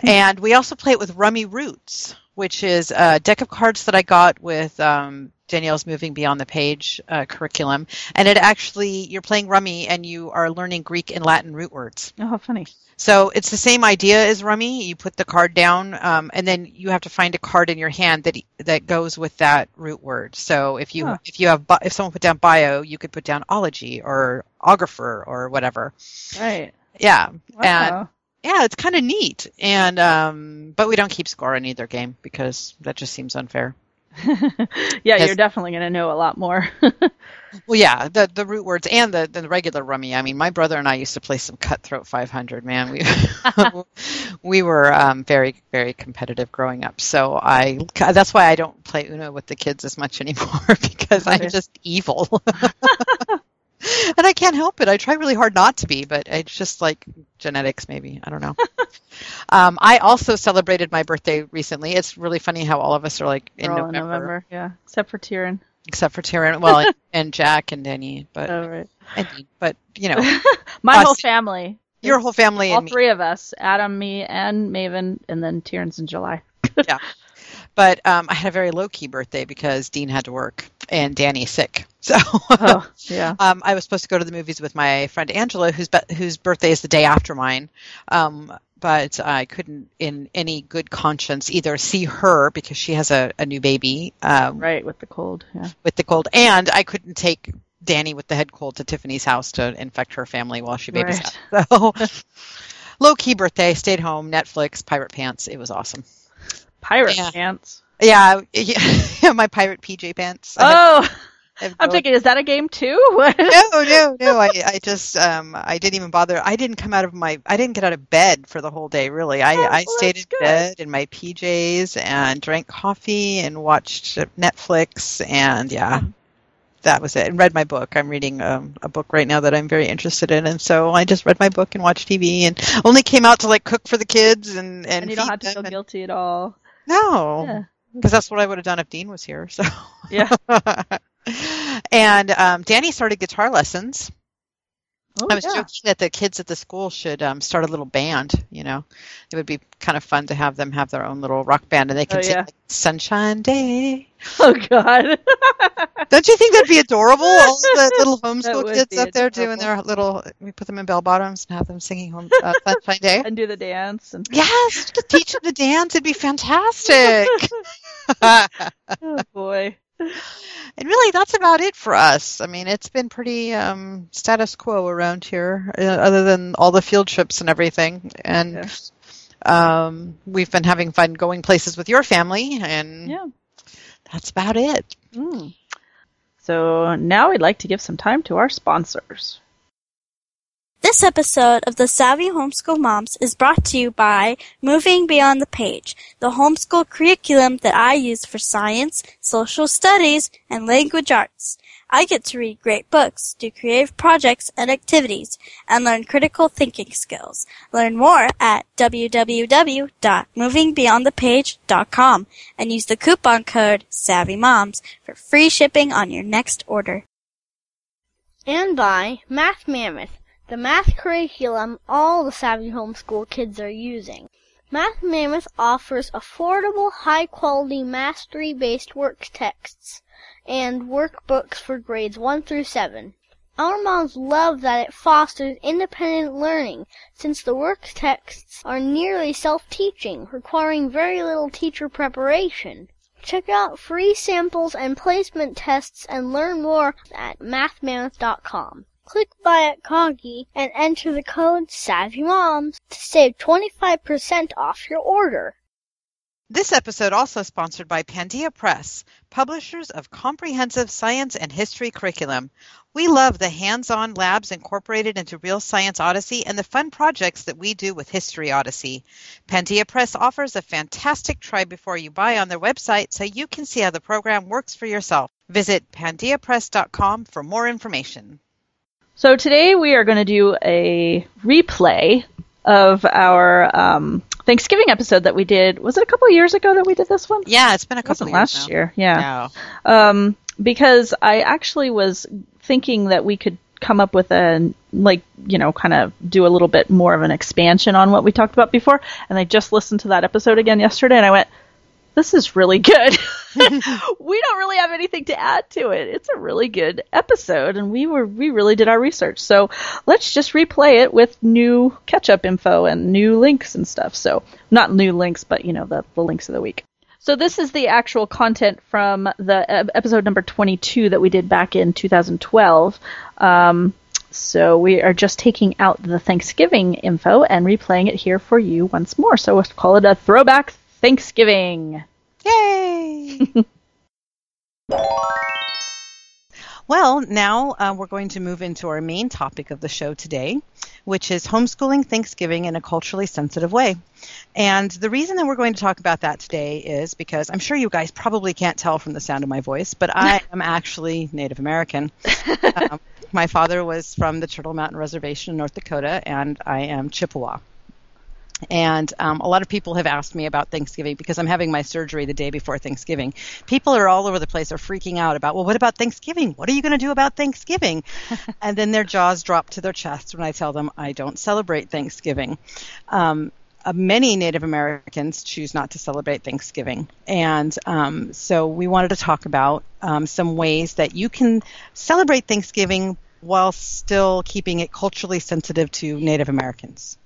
and we also play it with Rummy Roots, which is a deck of cards that I got with um, Danielle's Moving Beyond the Page uh, curriculum. And it actually you're playing Rummy and you are learning Greek and Latin root words. Oh, how funny. So it's the same idea as Rummy. You put the card down, um, and then you have to find a card in your hand that that goes with that root word. So if you Huh. if you have if someone put down bio, you could put down ology or ographer or whatever. Right. Yeah, and Wow. Yeah, it's kind of neat. And um, but we don't keep score on either game because that just seems unfair. yeah, you're definitely going to know a lot more. Well, yeah, the the root words and the the regular rummy. I mean, my brother and I used to play some cutthroat 500. Man, we we were um, very very competitive growing up. So I that's why I don't play Uno with the kids as much anymore because I'm just evil. And I can't help it. I try really hard not to be, but it's just like genetics, maybe. I don't know. um, I also celebrated my birthday recently. It's really funny how all of us are like in We're all November, Yeah, except for Tyrion. except for Tyrion, well, and, and Jack and Denny, but Oh, right. and but you know, My Us. whole family. your whole family All and me. three of us. Adam, me, and Maven, and then Tyrion's in July. But um, I had a very low key birthday because Dean had to work and Danny's sick. So Oh, yeah. um, I was supposed to go to the movies with my friend Angela, whose be- whose birthday is the day after mine. Um, but I couldn't, in any good conscience, either see her because she has a, a new baby um, Right, with the cold. Yeah. with the cold, and I couldn't take Danny with the head cold to Tiffany's house to infect her family while she babysat. So, low key birthday. Stayed home. Netflix. Pirate pants. It was awesome. Pirate Yeah. pants. Yeah, yeah, my pirate PJ pants. Oh, I'm thinking, is that a game too? no, no, no. I, I just, um, I didn't even bother. I didn't come out of my, I didn't get out of bed for the whole day. Really, I, Oh, I well, stayed in good. bed in my PJs and drank coffee and watched Netflix and yeah, that was it. And read my book. I'm reading um, a book right now that I'm very interested in, and so I just read my book and watched TV and only came out to like cook for the kids and and, and you don't have to feel guilty at all. No, Yeah. because that's what I would have done if Dean was here. So Yeah. and um, Danny started guitar lessons. Oh, I was yeah. joking that the kids at the school should um, start a little band. You know, it would be kind of fun to have them have their own little rock band, and they can Oh, sing yeah. like, "Sunshine Day." Oh God. Don't you think that'd be adorable? All the little homeschool kids up there doing their little. We put them in bell bottoms and have them singing home uh, "Sunshine Day." and do the dance and Yes, to teach them the dance. It'd be fantastic. oh boy. And really, that's about it for us. I mean, it's been pretty um, status quo around here, uh, other than all the field trips and everything. And um, we've been having fun going places with your family, and Yeah. that's about it. Mm. So now we'd like to give some time to our sponsors. This episode of the Savvy Homeschool Moms is brought to you by Moving Beyond the Page, the homeschool curriculum that I use for science, social studies, and language arts. I get to read great books, do creative projects and activities, and learn critical thinking skills. Learn more at www.movingbeyondthepage.com and use the coupon code SAVVYMOMS for free shipping on your next order. and by Math Mammoth, the math curriculum all the Savvy Homeschool kids are using. Math Mammoth offers affordable, high-quality mastery-based work texts and workbooks for grades 1 through 7. Our moms love that it fosters independent learning since the work texts are nearly self-teaching, requiring very little teacher preparation. Check out free samples and placement tests and learn more at mathmammoth.com. Click buy at Coggy and enter the code SavvyMoms to save 25% off your order. This episode also sponsored by Pandia Press, publishers of comprehensive science and history curriculum. We love the hands-on labs incorporated into Real Science Odyssey and the fun projects that we do with History Odyssey. Pandia Press offers a fantastic try before you buy on their website so you can see how the program works for yourself. Visit pandiapress.com for more information. So today we are going to do a replay of our um, Thanksgiving episode that we did. Was it a couple of years ago that we did this one? Yeah, it's been a It couple years last now. year. Yeah. No. um, because I actually was thinking that we could come up with a like you know kind of do a little bit more of an expansion on what we talked about before and I just listened to that episode again yesterday and I went this is really good we don't really have anything to add to it it's a really good episode and we were we really did our research so let's just replay it with new catch up info and new links and stuff so not new links but you know the, the links of the week so this is the actual content from the episode number 22 that we did back in 2012. Um, so we are just taking out the Thanksgiving info and replaying it here for you once more. So let's call it a throwback Thanksgiving. Yay! well, now uh, we're going to move into our main topic of the show today, which is homeschooling Thanksgiving in a culturally sensitive way. And the reason that we're going to talk about that today is because I'm sure you guys probably can't tell from the sound of my voice, but I am actually Native American. um, my father was from the Turtle Mountain Reservation in North Dakota, and I am Chippewa. And um, a lot of people have asked me about Thanksgiving because I'm having my surgery the day before Thanksgiving. People are all over the place are freaking out about, well, what about Thanksgiving? What are you going to do about Thanksgiving? and then their jaws drop to their chests when I tell them I don't celebrate Thanksgiving. Um, uh, many Native Americans choose not to celebrate Thanksgiving. And um, so we wanted to talk about um, some ways that you can celebrate Thanksgiving while still keeping it culturally sensitive to Native Americans.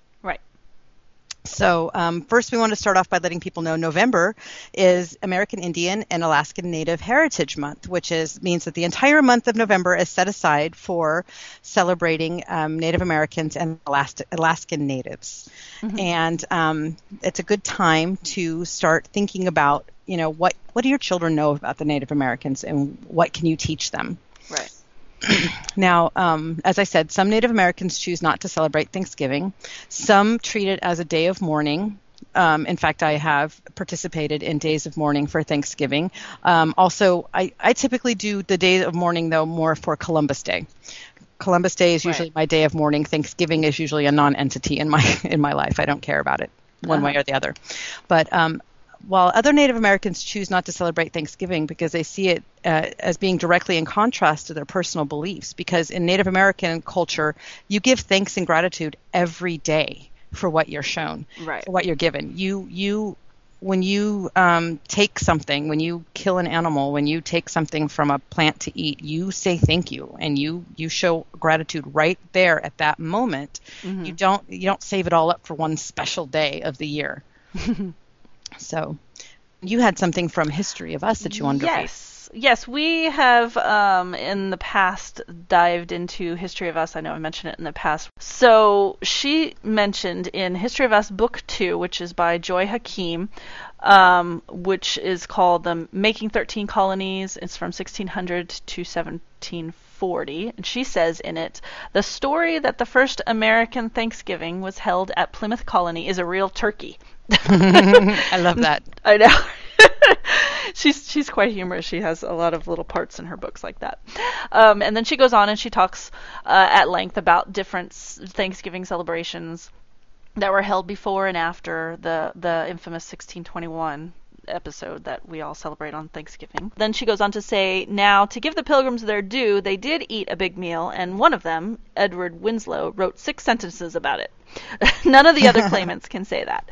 So, um, first, we want to start off by letting people know November is American Indian and Alaskan Native Heritage Month, which is means that the entire month of November is set aside for celebrating um, Native Americans and Alas- Alaskan Natives. And um, it's a good time to start thinking about, you know, what what do your children know about the Native Americans and what can you teach them? Right. Now, um, as I said, some Native Americans choose not to celebrate Thanksgiving. Some treat it as a day of mourning. Um, in fact, I have participated in days of mourning for Thanksgiving. Um, also, I, I typically do the days of mourning, though, more for Columbus Day. Columbus Day is usually my day of mourning. Thanksgiving is usually a non-entity in my in my life. I don't care about it one way or the other. But um, while other Native Americans choose not to celebrate Thanksgiving because they see it uh, as being directly in contrast to their personal beliefs, because in Native American culture, you give thanks and gratitude every day for what you're shown, Right. for what you're given. You you when you um, take something, when you kill an animal, when you take something from a plant to eat, you say thank you and you you show gratitude right there at that moment. You don't you don't save it all up for one special day of the year. so, you had something from History of Us that you wanted to read. Yes. Yes, we have um, in the past dived into History of Us. I know I mentioned it in the past. So she mentioned in History of Us Book 2, which is by Joy Hakim, um, which is called the Making 13 Colonies. It's from 1600 to 1740. And she says in it, the story that the first American Thanksgiving was held at Plymouth Colony is a real turkey. I love that. I know. she's she's quite humorous. She has a lot of little parts in her books like that. Um, and then she goes on and she talks uh, at length about different Thanksgiving celebrations that were held before and after the the infamous 1621 episode that we all celebrate on Thanksgiving. Then she goes on to say, now to give the pilgrims their due, they did eat a big meal, and one of them, Edward Winslow, wrote six sentences about it. None of the other claimants can say that.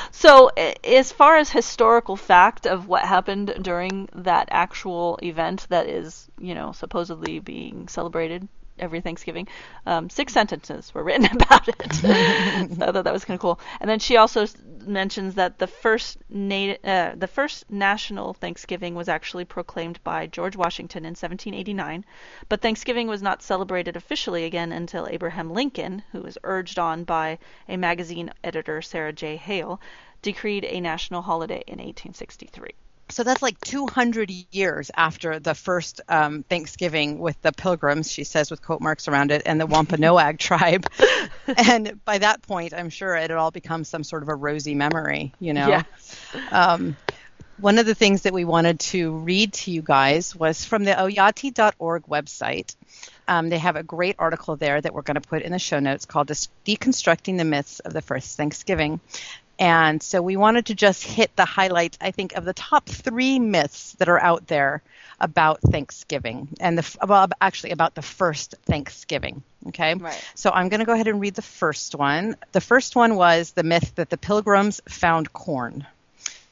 so, as far as historical fact of what happened during that actual event that is, you know, supposedly being celebrated every Thanksgiving, um, six sentences were written about it. so I thought that was kind of cool. And then she also mentions that the first nat- uh, the first national Thanksgiving was actually proclaimed by George Washington in 1789, but Thanksgiving was not celebrated officially again until Abraham Lincoln, who was urged on by a magazine editor Sarah J. Hale, decreed a national holiday in 1863. So that's like 200 years after the first um, Thanksgiving with the Pilgrims, she says with quote marks around it, and the Wampanoag tribe. and by that point, I'm sure it had all become some sort of a rosy memory, you know? Yeah. Um, one of the things that we wanted to read to you guys was from the oyate.org website. Um, they have a great article there that we're going to put in the show notes called Deconstructing the Myths of the First Thanksgiving. And so we wanted to just hit the highlights, I think, of the top three myths that are out there about Thanksgiving and the well, actually about the first Thanksgiving. Okay. Right. So I'm going to go ahead and read the first one. The first one was the myth that the pilgrims found corn.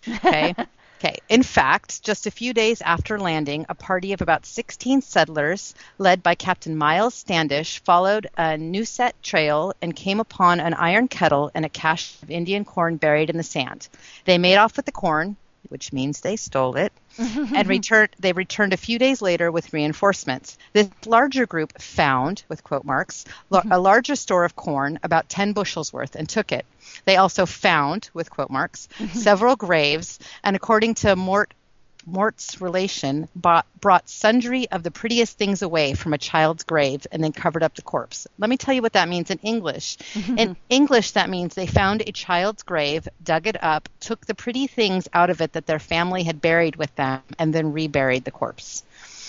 Okay. Okay. In fact, just a few days after landing, a party of about 16 settlers, led by Captain Miles Standish, followed a Nauset trail and came upon an iron kettle and a cache of Indian corn buried in the sand. They made off with the corn, which means they stole it, and returned. They returned a few days later with reinforcements. This larger group found, with quote marks, la- mm-hmm. a larger store of corn, about 10 bushels worth, and took it. They also found, with quote marks, mm-hmm. several graves, and according to Mourt Mourt's relation bought, brought sundry of the prettiest things away from a child's grave and then covered up the corpse. Let me tell you what that means in English. in English, that means they found a child's grave, dug it up, took the pretty things out of it that their family had buried with them, and then reburied the corpse.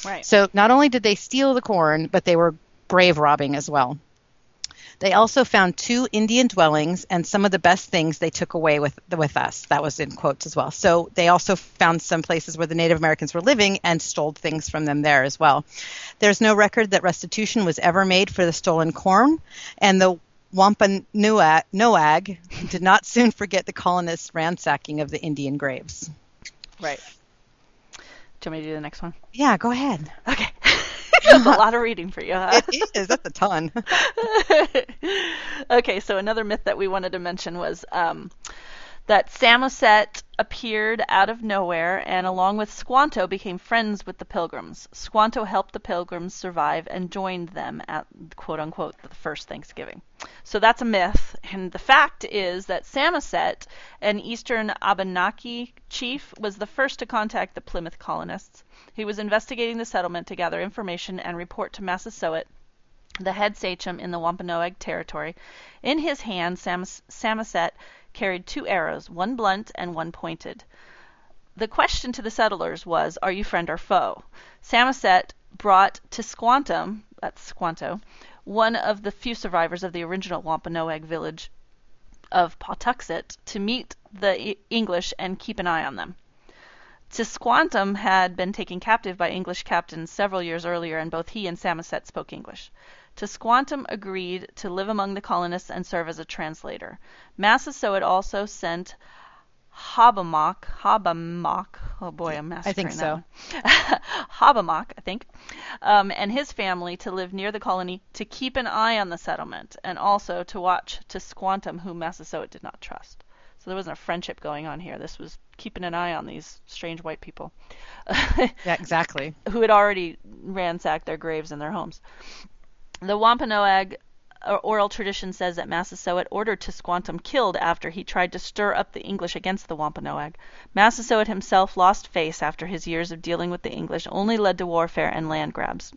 Right. So not only did they steal the corn, but they were grave robbing as well. They also found two Indian dwellings and some of the best things they took away with with us. That was in quotes as well. So they also found some places where the Native Americans were living and stole things from them there as well. There's no record that restitution was ever made for the stolen corn, and the Wampanoag Noag did not soon forget the colonists' ransacking of the Indian graves. Right. Do you want me to do the next one? Yeah, go ahead. Okay. That's a lot of reading for you, huh? It is. That's a ton. okay, so another myth that we wanted to mention was um, that Samoset appeared out of nowhere and, along with Squanto, became friends with the Pilgrims. Squanto helped the Pilgrims survive and joined them at quote unquote the first Thanksgiving. So that's a myth, and the fact is that Samoset, an eastern Abenaki chief, was the first to contact the Plymouth colonists. He was investigating the settlement to gather information and report to Massasoit the head sachem in the Wampanoag territory. In his hand, Sam- Samoset carried two arrows, one blunt and one pointed. The question to the settlers was, Are you friend or foe? Samoset brought Tisquantum, that's Squanto, one of the few survivors of the original Wampanoag village of Pawtuxet, to meet the English and keep an eye on them. Tisquantum had been taken captive by English captains several years earlier, and both he and Samoset spoke English. Tisquantum agreed to live among the colonists and serve as a translator. Massasoit also sent Hobbamock, Hobbamock, oh boy, I'm I think so. Hobbamock, I think, um, and his family to live near the colony to keep an eye on the settlement and also to watch Tisquantum, whom Massasoit did not trust. So there wasn't a friendship going on here. This was keeping an eye on these strange white people. yeah, exactly. Who had already ransacked their graves and their homes. The Wampanoag oral tradition says that Massasoit ordered Tisquantum killed after he tried to stir up the English against the Wampanoag. Massasoit himself lost face after his years of dealing with the English only led to warfare and land grabs.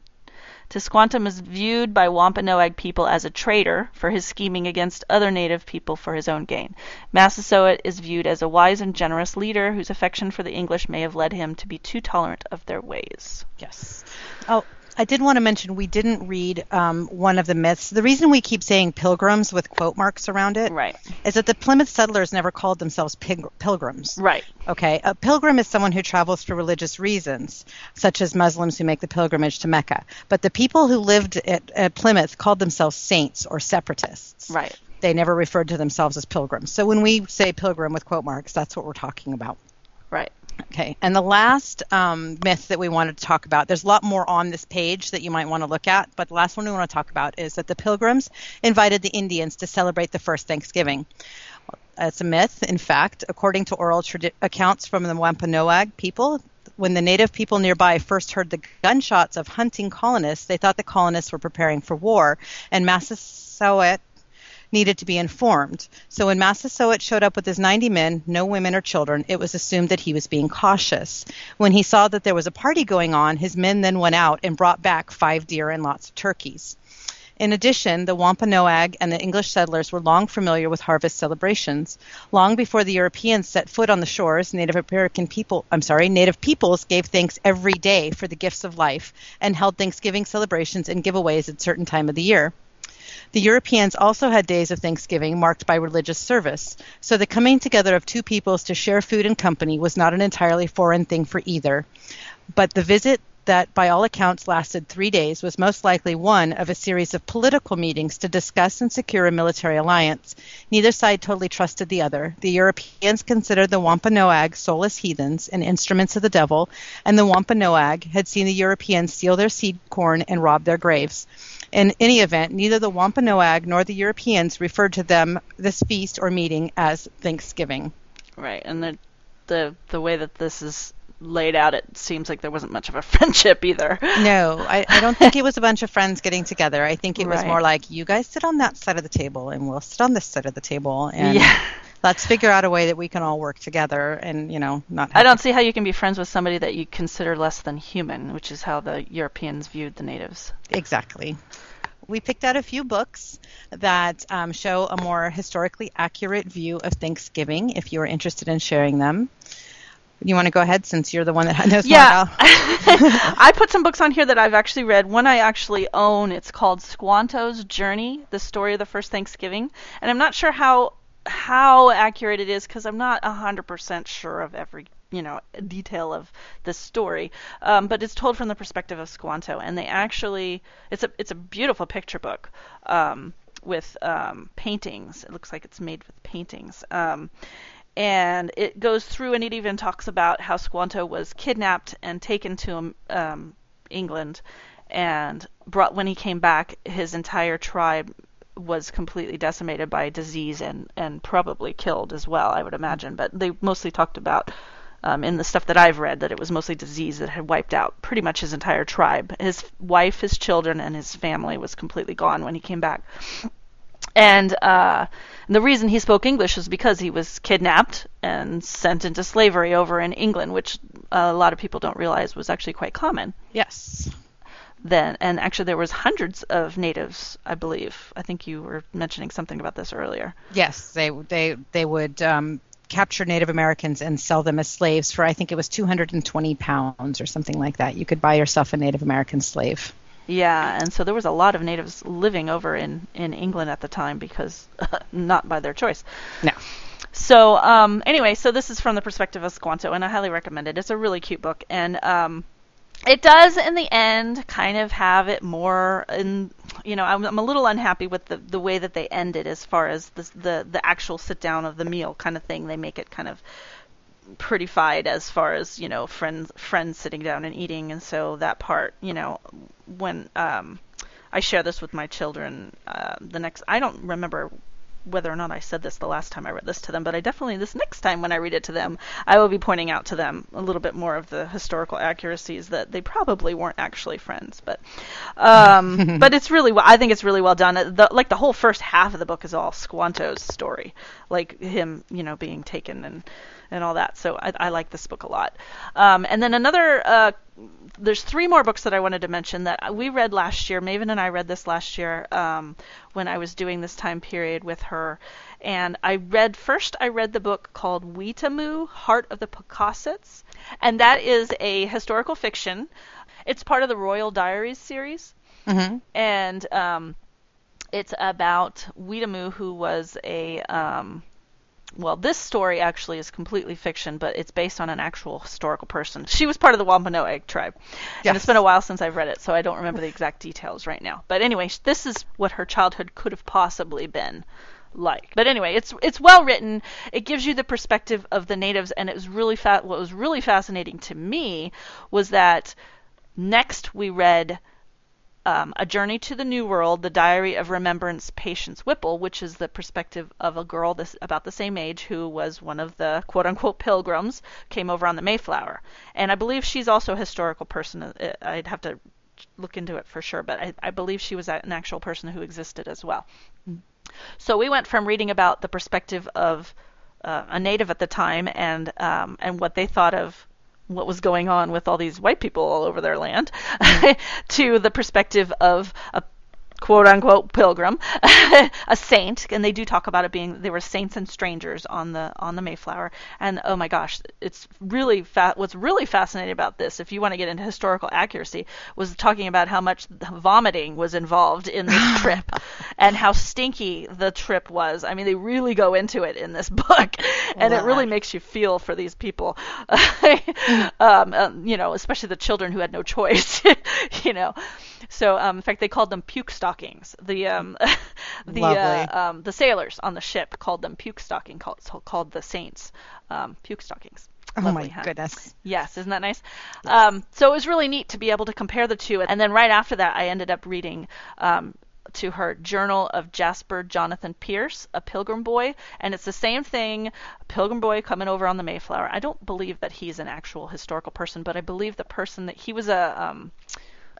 Tisquantum is viewed by Wampanoag people as a traitor for his scheming against other native people for his own gain. Massasoit is viewed as a wise and generous leader whose affection for the English may have led him to be too tolerant of their ways. Yes. Oh, I did want to mention we didn't read um, one of the myths. The reason we keep saying pilgrims with quote marks around it right. is that the Plymouth settlers never called themselves pig- pilgrims. Right. Okay. A pilgrim is someone who travels for religious reasons, such as Muslims who make the pilgrimage to Mecca. But the people who lived at, at Plymouth called themselves saints or separatists. Right. They never referred to themselves as pilgrims. So when we say pilgrim with quote marks, that's what we're talking about. Right. Okay, and the last um, myth that we wanted to talk about, there's a lot more on this page that you might want to look at, but the last one we want to talk about is that the Pilgrims invited the Indians to celebrate the first Thanksgiving. It's a myth. In fact, according to oral tradi- accounts from the Wampanoag people, when the native people nearby first heard the gunshots of hunting colonists, they thought the colonists were preparing for war, and Massasoit needed to be informed. So when Massasoit showed up with his 90 men, no women or children, it was assumed that he was being cautious. When he saw that there was a party going on, his men then went out and brought back five deer and lots of turkeys. In addition, the Wampanoag and the English settlers were long familiar with harvest celebrations. Long before the Europeans set foot on the shores, Native American people, I'm sorry, Native peoples gave thanks every day for the gifts of life and held Thanksgiving celebrations and giveaways at certain time of the year. The Europeans also had days of Thanksgiving marked by religious service, so the coming together of two peoples to share food and company was not an entirely foreign thing for either. But the visit that by all accounts lasted three days was most likely one of a series of political meetings to discuss and secure a military alliance. Neither side totally trusted the other. The Europeans considered the Wampanoag soulless heathens and instruments of the devil, and the Wampanoag had seen the Europeans steal their seed corn and rob their graves. In any event, neither the Wampanoag nor the Europeans referred to them this feast or meeting as Thanksgiving. Right, and the the the way that this is laid out, it seems like there wasn't much of a friendship either. No, I, I don't think it was a bunch of friends getting together. I think it was Right. more like you guys sit on that side of the table and we'll sit on this side of the table and Yeah. Let's figure out a way that we can all work together and you know not. I don't see how you can be friends with somebody that you consider less than human, which is how the Europeans viewed the natives. exactly. We picked out a few books that um, show a more historically accurate view of Thanksgiving. If you are interested in sharing them, you want to go ahead since you're the one that knows Yeah. I put some books on here that I've actually read. One I actually own. It's called Squanto's Journey: The Story of the First Thanksgiving, and I'm not sure how how accurate it is because I'm not 100% sure of every you know detail of this story. Um, but it's told from the perspective of Squanto, and they actually it's a it's a beautiful picture book. Um, with um, paintings, it looks like it's made with paintings. Um, and it goes through and it even talks about how Squanto was kidnapped and taken to um, England and brought when he came back, his entire tribe was completely decimated by disease and and probably killed as well, I would imagine. But they mostly talked about um, in the stuff that I've read that it was mostly disease that had wiped out pretty much his entire tribe. His wife, his children, and his family was completely gone when he came back. And uh, the reason he spoke English was because he was kidnapped and sent into slavery over in England, which a lot of people don't realize was actually quite common Yes. Then. And actually, there was hundreds of natives, I believe. I think you were mentioning something about this earlier. Yes, they they they would um, capture Native Americans and sell them as slaves for I think it was 220 pounds or something like that. You could buy yourself a Native American slave. Yeah, and so there was a lot of natives living over in, in England at the time because not by their choice. No. So um, anyway, so this is from the perspective of Squanto, and I highly recommend it. It's a really cute book, and um, it does in the end kind of have it more in. You know, I'm, I'm a little unhappy with the the way that they end it as far as the the the actual sit down of the meal kind of thing. They make it kind of prettified as far as you know friends friends sitting down and eating and so that part you know when um I share this with my children uh, the next I don't remember whether or not I said this the last time I read this to them, but I definitely this next time when I read it to them, I will be pointing out to them a little bit more of the historical accuracies that they probably weren't actually friends, but um, but it's really well, I think it's really well done. The, like the whole first half of the book is all Squanto's story, like him, you know, being taken and and all that. So I, I like this book a lot. Um, and then another, uh, there's three more books that I wanted to mention that we read last year. Maven and I read this last year um, when I was doing this time period with her. And I read first. I read the book called Weetamoo, Heart of the Pocassets, and that is a historical fiction. It's part of the Royal Diaries series, Mm-hmm. and um, it's about Weetamoo, who was a um, well, this story actually is completely fiction, but it's based on an actual historical person. She was part of the Wampanoag tribe. And it's been a while since I've read it, so I don't remember the exact details right now. But anyway, this is what her childhood could have possibly been like. But anyway, it's it's well written. It gives you the perspective of the natives and it was really fa- what was really fascinating to me was that next we read um, A Journey to the New World, The Diary of Remembrance, Patience Whipple, which is the perspective of a girl this, about the same age who was one of the quote unquote pilgrims, came over on the Mayflower. And I believe she's also a historical person. Uh, I'd have to look into it for sure, but I, I believe she was an actual person who existed as well. So we went from reading about the perspective of uh, a native at the time and um, and what they thought of what was going on with all these white people all over their land mm. to the perspective of a quote unquote pilgrim, a saint, and they do talk about it being they were saints and strangers on the on the Mayflower. And oh my gosh, it's really fa- what's really fascinating about this, if you want to get into historical accuracy, was talking about how much vomiting was involved in this trip and how stinky the trip was. I mean, they really go into it in this book, and it really makes you feel for these people. um, uh, you know, especially the children who had no choice. you know. So, um, in fact, they called them puke stockings. The um, the uh, um, the sailors on the ship called them puke stocking, called called the saints um, puke stockings. Oh my huh? goodness. Yes, isn't that nice? Um, so it was really neat to be able to compare the two. And then right after that, I ended up reading um, to her Journal of Jasper Jonathan Pierce, a Pilgrim Boy, and it's the same thing. A Pilgrim Boy coming over on the Mayflower. I don't believe that he's an actual historical person, but I believe the person that he was a um,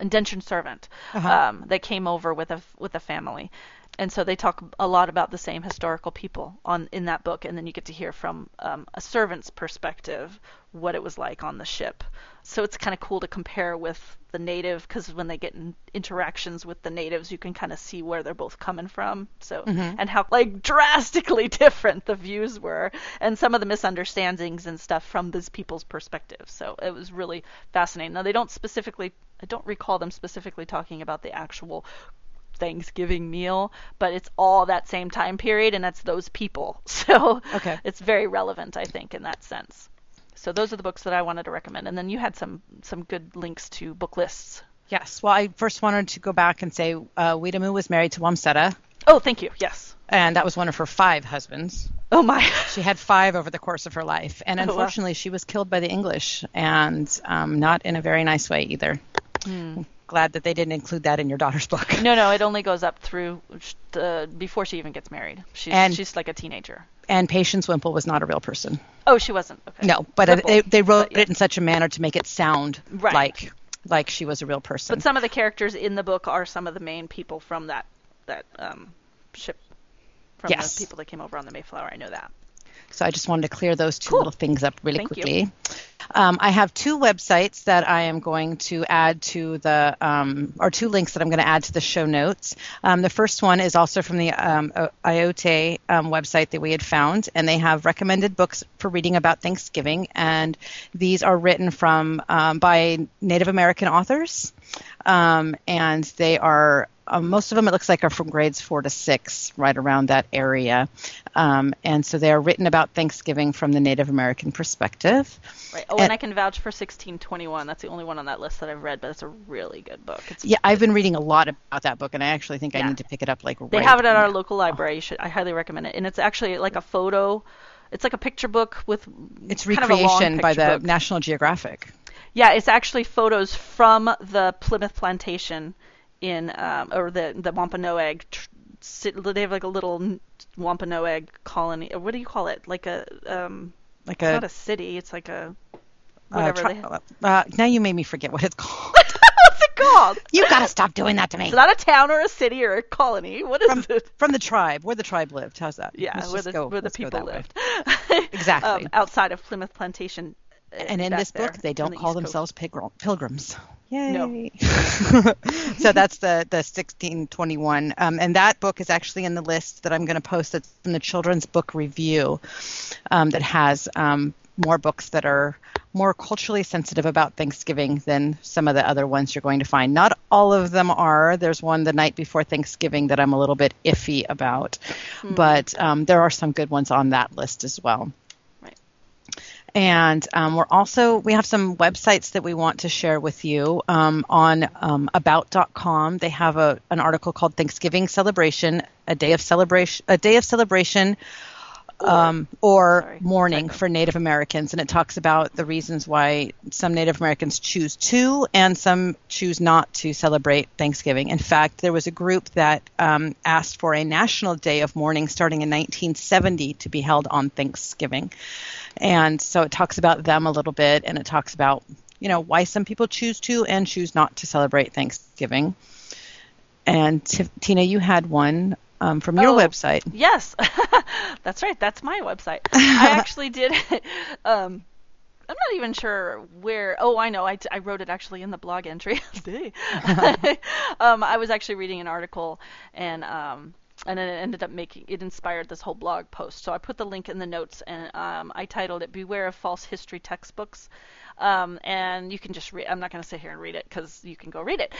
indentured servant um, that came over with a with a family. And so they talk a lot about the same historical people on in that book, and then you get to hear from um, a servant's perspective what it was like on the ship. So it's kind of cool to compare with the native because when they get in interactions with the natives, you can kind of see where they're both coming from. So and how like drastically different the views were, and some of the misunderstandings and stuff from these people's perspective. So it was really fascinating. Now they don't specifically, I don't recall them specifically talking about the actual Thanksgiving meal, but it's all that same time period and that's those people. So Okay. it's very relevant, I think, in that sense. So those are the books that I wanted to recommend. And then you had some some good links to book lists. Yes. Well, I first wanted to go back and say uh, was married to Wamsutta, Oh, thank you. Yes. and that was one of her five husbands. Oh my. She had five over the course of her life, and Oh, wow. unfortunately, she was killed by the English, and um, not in a very nice way either. Glad that they didn't include that in your daughter's book. No, no, it only goes up through uh, before she even gets married. She's And- she's like a teenager. And Patience Wimple was not a real person. Oh, she wasn't. Okay. No, but Ripple. they, they wrote But, yeah. it in such a manner to make it sound Right. like like she was a real person. But some of the characters in the book are some of the main people from that that um, ship. From Yes. the people that came over on the Mayflower. I know that. So I just wanted to clear those two Cool. little things up really Thank quickly. Um, I have two websites that I am going to add to the, um, or two links that I'm going to add to the show notes. Um, the first one is also from the um, O- um, website that we had found, and they have recommended books for reading about Thanksgiving, and these are written from um, by Native American authors, um, and they are um, most of them it looks like are from grades four to six, right around that area, um, and so they are written about Thanksgiving from the Native American perspective. Right. Oh, And- and I can vouch for 1621. That's the only one on that list that I've read, but it's a really good book. It's Yeah, I've been reading a lot about that book, and I actually think I need to pick it up. Like They right have it at our local library. You should, I highly recommend it. And it's actually like a photo. It's like a picture book with. It's kind of a long recreation by the book. National Geographic. Yeah, it's actually photos from the Plymouth plantation in, um, or the the Wampanoag. Tr- they have like a little Wampanoag colony. Or what do you call it? Like a um. Like It's a, not a city. It's like a uh, whatever. tri- they, uh, now you made me forget what it's called. what's it called? you got to stop doing that to me. It's not a town or a city or a colony. What is From, it? from the tribe, where the tribe lived. How's that? Yeah, Let's where the go- where the people lived. Exactly. um, outside of Plymouth Plantation. And in this book, they don't the call East themselves pigr- pilgrims. Yay! No. so that's the the 1621, um, and that book is actually in the list that I'm going to post. That's in the Children's Book Review, um, that has um, more books that are more culturally sensitive about Thanksgiving than some of the other ones you're going to find. Not all of them are. There's one the night before Thanksgiving that I'm a little bit iffy about, but um, there are some good ones on that list as well. And um, we're also we have some websites that we want to share with you um, on um, about.com. They have a an article called Thanksgiving Celebration, a day of celebration, a day of celebration, um, or sorry, mourning for Native Americans, and it talks about the reasons why some Native Americans choose to and some choose not to celebrate Thanksgiving. In fact, there was a group that um, asked for a national day of mourning starting in 1970 to be held on Thanksgiving, and so it talks about them a little bit, and it talks about you know why some people choose to and choose not to celebrate Thanksgiving. And T- Tina, you had one um, from your Oh. website. Yes, that's right. That's my website. I actually did. Um, I'm not even sure where. Oh, I know. I, I wrote it actually in the blog entry. um, I was actually reading an article, and um, and then it ended up making it inspired this whole blog post. So I put the link in the notes, and um, I titled it "Beware of False History Textbooks." Um, and you can just read. I'm not going to sit here and read it because you can go read it,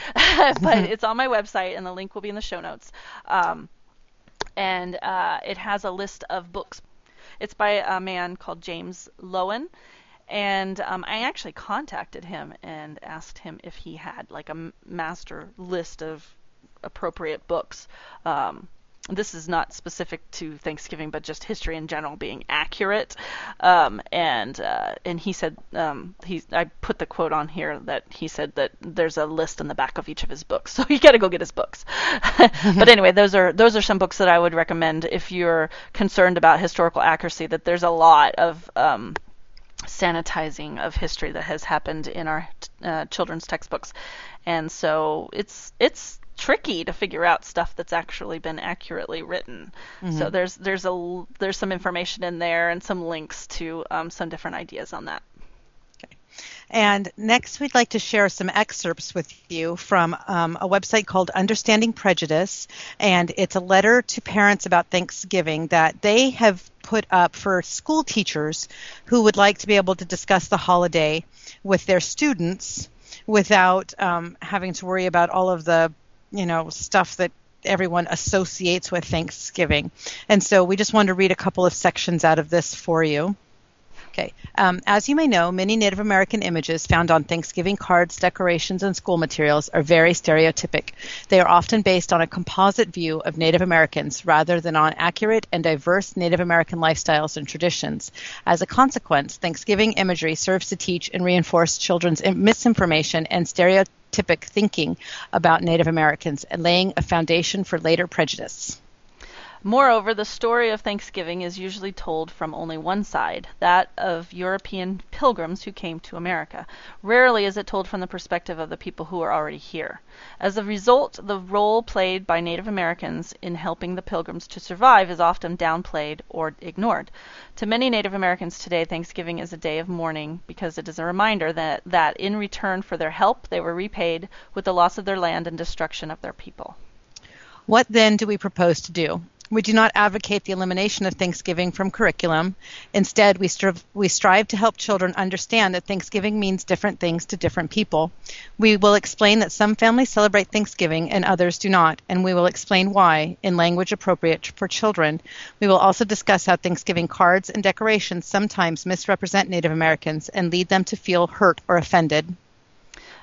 but it's on my website, and the link will be in the show notes. Um, and uh, it has a list of books. It's by a man called James Loewen, and um, I actually contacted him and asked him if he had like a master list of appropriate books. Um, this is not specific to Thanksgiving, but just history in general being accurate. Um, and uh, and he said um, he I put the quote on here that he said that there's a list in the back of each of his books, so you got to go get his books. but anyway, those are those are some books that I would recommend if you're concerned about historical accuracy. That there's a lot of um, sanitizing of history that has happened in our uh, children's textbooks, and so it's it's tricky to figure out stuff that's actually been accurately written. So there's there's a there's some information in there and some links to um, some different ideas on that. And next, we'd like to share some excerpts with you from um, a website called Understanding Prejudice. And it's a letter to parents about Thanksgiving that they have put up for school teachers who would like to be able to discuss the holiday with their students without um, having to worry about all of the, you know, stuff that everyone associates with Thanksgiving. And so we just wanted to read a couple of sections out of this for you. Okay. Um, as you may know, many Native American images found on Thanksgiving cards, decorations, and school materials are very stereotypic. They are often based on a composite view of Native Americans rather than on accurate and diverse Native American lifestyles and traditions. As a consequence, Thanksgiving imagery serves to teach and reinforce children's misinformation and stereotypic thinking about Native Americans and laying a foundation for later prejudice. Moreover, the story of Thanksgiving is usually told from only one side, that of European pilgrims who came to America. Rarely is it told from the perspective of the people who are already here. As a result, the role played by Native Americans in helping the pilgrims to survive is often downplayed or ignored. To many Native Americans today, Thanksgiving is a day of mourning because it is a reminder that, that in return for their help, they were repaid with the loss of their land and destruction of their people. What then do we propose to do? We do not advocate the elimination of Thanksgiving from curriculum. Instead, we, strive, we strive to help children understand that Thanksgiving means different things to different people. We will explain that some families celebrate Thanksgiving and others do not, and we will explain why in language appropriate for children. We will also discuss how Thanksgiving cards and decorations sometimes misrepresent Native Americans and lead them to feel hurt or offended.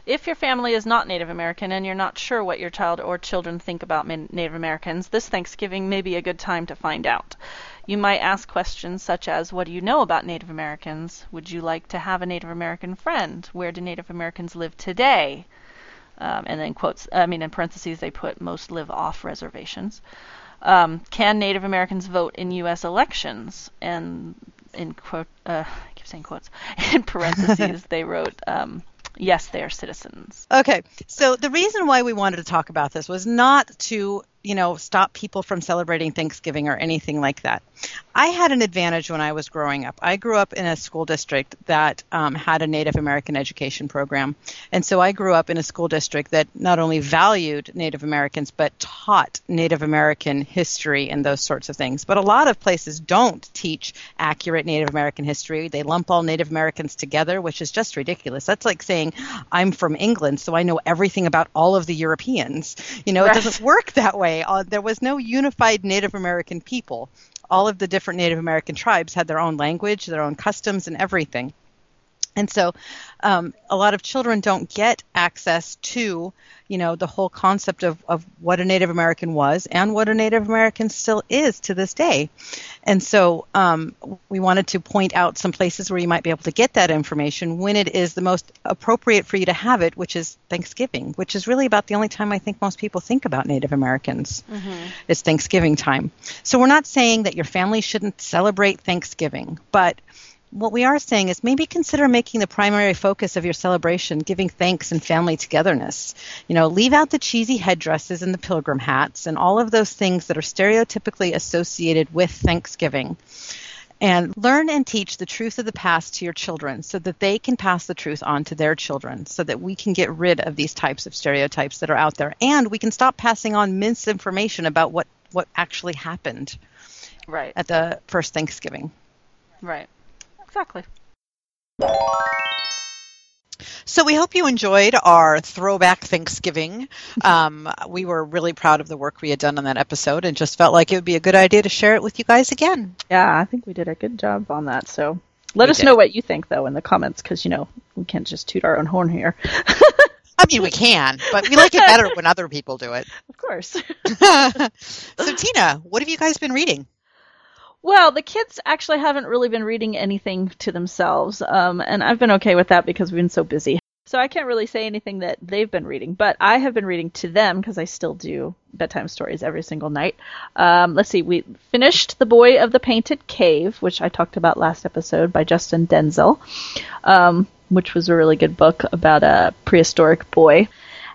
If your family is not Native American and you're not sure what your child or children think about Native Americans, this Thanksgiving may be a good time to find out. You might ask questions such as What do you know about Native Americans? Would you like to have a Native American friend? Where do Native Americans live today? Um, and then quotes, I mean, in parentheses, they put most live off reservations. Um, can Native Americans vote in U.S. elections? And in quote, uh, I keep saying quotes. In parentheses, they wrote, um, yes, they are citizens. Okay, so the reason why we wanted to talk about this was not to you know, stop people from celebrating Thanksgiving or anything like that. I had an advantage when I was growing up. I grew up in a school district that um, had a Native American education program. And so I grew up in a school district that not only valued Native Americans, but taught Native American history and those sorts of things. But a lot of places don't teach accurate Native American history. They lump all Native Americans together, which is just ridiculous. That's like saying, I'm from England, so I know everything about all of the Europeans. You know, right. it doesn't work that way way, uh, there was no unified Native American people. All of the different Native American tribes had their own language, their own customs, and everything. And so um, a lot of children don't get access to, you know, the whole concept of, of what a Native American was and what a Native American still is to this day. And so um, we wanted to point out some places where you might be able to get that information when it is the most appropriate for you to have it, which is Thanksgiving, which is really about the only time I think most people think about Native Americans. Mm-hmm. It's Thanksgiving time. So we're not saying that your family shouldn't celebrate Thanksgiving, but what we are saying is maybe consider making the primary focus of your celebration giving thanks and family togetherness. You know, leave out the cheesy headdresses and the pilgrim hats and all of those things that are stereotypically associated with Thanksgiving. And learn and teach the truth of the past to your children so that they can pass the truth on to their children so that we can get rid of these types of stereotypes that are out there and we can stop passing on misinformation about what, what actually happened right. at the first Thanksgiving. Right. Exactly. So we hope you enjoyed our throwback Thanksgiving. Um, we were really proud of the work we had done on that episode, and just felt like it would be a good idea to share it with you guys again. Yeah, I think we did a good job on that. So let we us did. know what you think, though, in the comments, because you know we can't just toot our own horn here. I mean, we can, but we like it better when other people do it. Of course. so, Tina, what have you guys been reading? Well, the kids actually haven't really been reading anything to themselves, um, and I've been okay with that because we've been so busy. So I can't really say anything that they've been reading, but I have been reading to them because I still do bedtime stories every single night. Um, let's see, we finished The Boy of the Painted Cave, which I talked about last episode by Justin Denzel, um, which was a really good book about a prehistoric boy.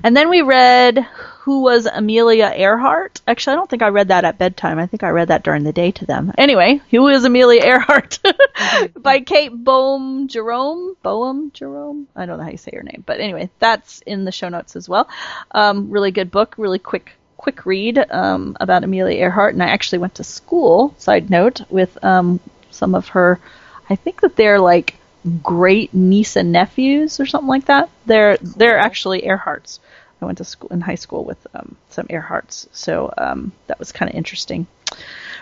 And then we read Who Was Amelia Earhart? Actually, I don't think I read that at bedtime. I think I read that during the day to them. Anyway, Who is Amelia Earhart? by Kate Boehm Jerome. Boehm Jerome? I don't know how you say her name. But anyway, that's in the show notes as well. Um, really good book, really quick quick read um, about Amelia Earhart. And I actually went to school, side note, with um, some of her, I think that they're like great niece and nephews or something like that. They're they're actually Earharts. I went to school in high school with um, some Earharts, so um, that was kind of interesting.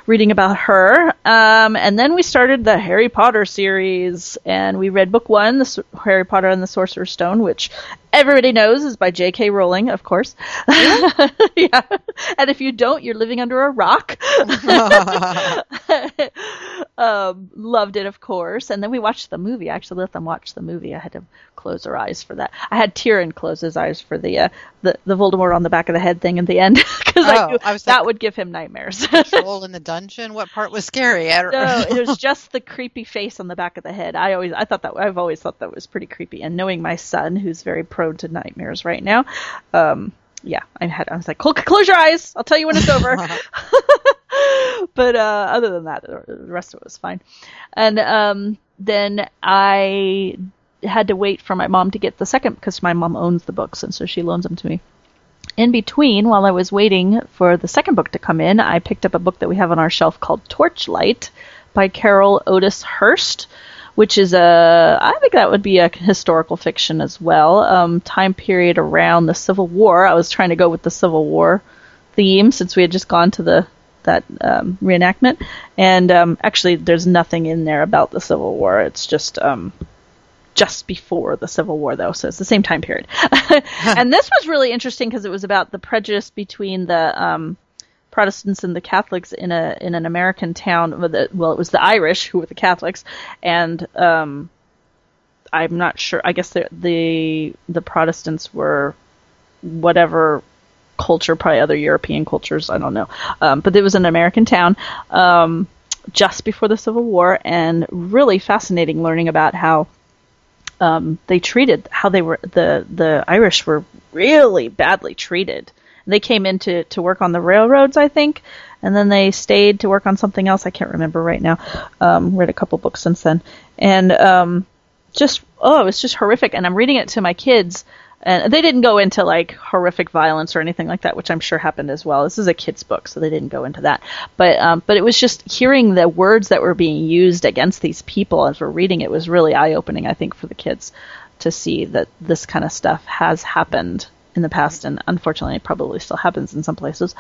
reading about her. Um, and then we started the Harry Potter series, and we read book one, the S- Harry Potter and the Sorcerer's Stone, which everybody knows is by J.K. Rowling, of course. yeah. And if you don't, you're living under a rock. um, loved it, of course. And then we watched the movie. I actually let them watch the movie. I had to close her eyes for that. I had Tyrion close his eyes for the uh, the the Voldemort on the back of the head thing at the end because I Oh, knew I was that like- would give him nightmares. Troll in the dungeon. What part was scary? I don't no, it was just the creepy face on the back of the head. I always, I thought that, I've always thought that was pretty creepy. And knowing my son, who's very prone to nightmares right now, um, yeah, I had, I was like, close your eyes. I'll tell you when it's over. but uh, other than that, the rest of it was fine. And um, then I had to wait for my mom to get the second because my mom owns the books, and so she loans them to me in between, while I was waiting for the second book to come in, I picked up a book that we have on our shelf called Torchlight by Carol Otis Hurst, which is a, I think that would be a historical fiction as well. Um, time period around the Civil War. I was trying to go with the Civil War theme since we had just gone to the that um, reenactment, and um, actually, there's nothing in there about the Civil War. It's just um, just before the Civil War, though, so it's the same time period. and this was really interesting because it was about the prejudice between the um, Protestants and the Catholics in a in an American town. Well, the- well, it was the Irish who were the Catholics, and um, I'm not sure. I guess the the the Protestants were whatever culture, probably other European cultures. I don't know, um, but it was an American town. Um, just before the Civil War, and really fascinating learning about how um, they treated how they were the the Irish were really badly treated. They came in to, to work on the railroads, I think, and then they stayed to work on something else. I can't remember right now. Um, read a couple books since then, and um, just oh, it was just horrific. And I'm reading it to my kids, and they didn't go into like horrific violence or anything like that, which I'm sure happened as well. This is a kids' book, so they didn't go into that. But um, but it was just hearing the words that were being used against these people as we're reading it was really eye opening. I think for the kids to see that this kind of stuff has happened in the past, and unfortunately, it probably still happens in some places.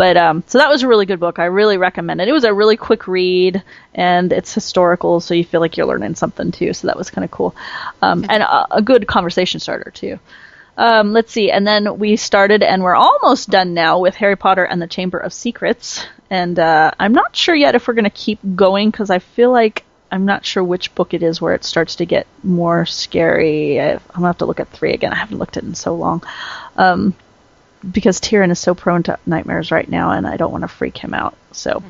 But um, so that was a really good book. I really recommend it. It was a really quick read, and it's historical, so you feel like you're learning something too. So that was kind of cool, um, and a, a good conversation starter too. Um, let's see, and then we started, and we're almost done now with Harry Potter and the Chamber of Secrets. And uh, I'm not sure yet if we're going to keep going because I feel like I'm not sure which book it is where it starts to get more scary. I, I'm gonna have to look at three again. I haven't looked at it in so long. Um, because Tyrion is so prone to nightmares right now, and I don't want to freak him out. So,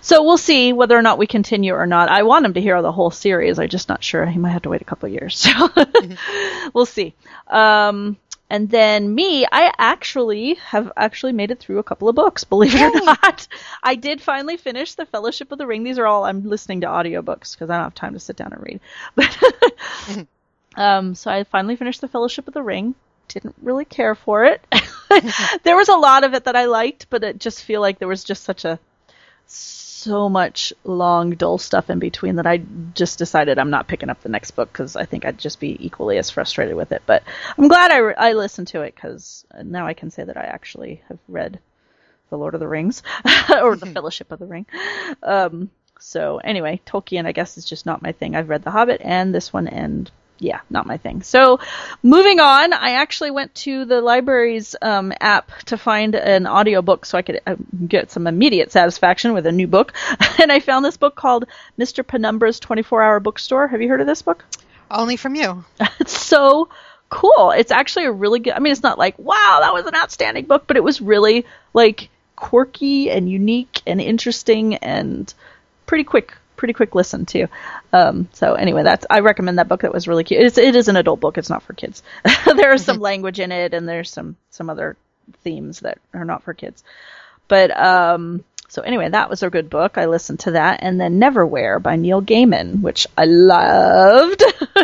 so we'll see whether or not we continue or not. I want him to hear the whole series. I'm just not sure. He might have to wait a couple of years. So, we'll see. Um, and then me, I actually have actually made it through a couple of books, believe it or not. I did finally finish The Fellowship of the Ring. These are all I'm listening to audiobooks because I don't have time to sit down and read. But um, so I finally finished The Fellowship of the Ring. Didn't really care for it. there was a lot of it that I liked, but it just feel like there was just such a so much long dull stuff in between that I just decided I'm not picking up the next book because I think I'd just be equally as frustrated with it. But I'm glad I, re- I listened to it because now I can say that I actually have read The Lord of the Rings or The Fellowship of the Ring. Um, so anyway, Tolkien I guess is just not my thing. I've read The Hobbit and this one and yeah, not my thing. So, moving on, I actually went to the library's um, app to find an audiobook so I could uh, get some immediate satisfaction with a new book. and I found this book called Mr. Penumbra's 24 Hour Bookstore. Have you heard of this book? Only from you. it's so cool. It's actually a really good. I mean, it's not like wow, that was an outstanding book, but it was really like quirky and unique and interesting and pretty quick, pretty quick listen too. Um, so anyway, that's I recommend that book. That was really cute. It's, it is an adult book. It's not for kids. there is some language in it, and there's some some other themes that are not for kids. But um, so anyway, that was a good book. I listened to that, and then Neverwhere by Neil Gaiman, which I loved.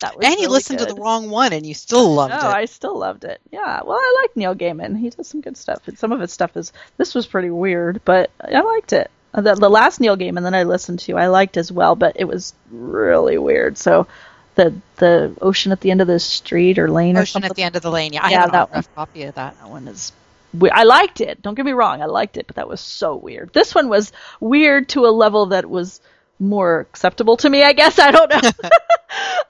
that was and you really listened good. to the wrong one and you still loved No, it. I still loved it. Yeah, well, I like Neil Gaiman. He does some good stuff. And some of his stuff is this was pretty weird, but I liked it. The, the last Neil Gaiman that I listened to, I liked as well, but it was really weird. So the the ocean at the end of the street or lane or Ocean something. at the end of the lane. Yeah, I Yeah, have that a rough copy of that. that one is we- I liked it. Don't get me wrong, I liked it, but that was so weird. This one was weird to a level that was more acceptable to me, I guess. I don't know.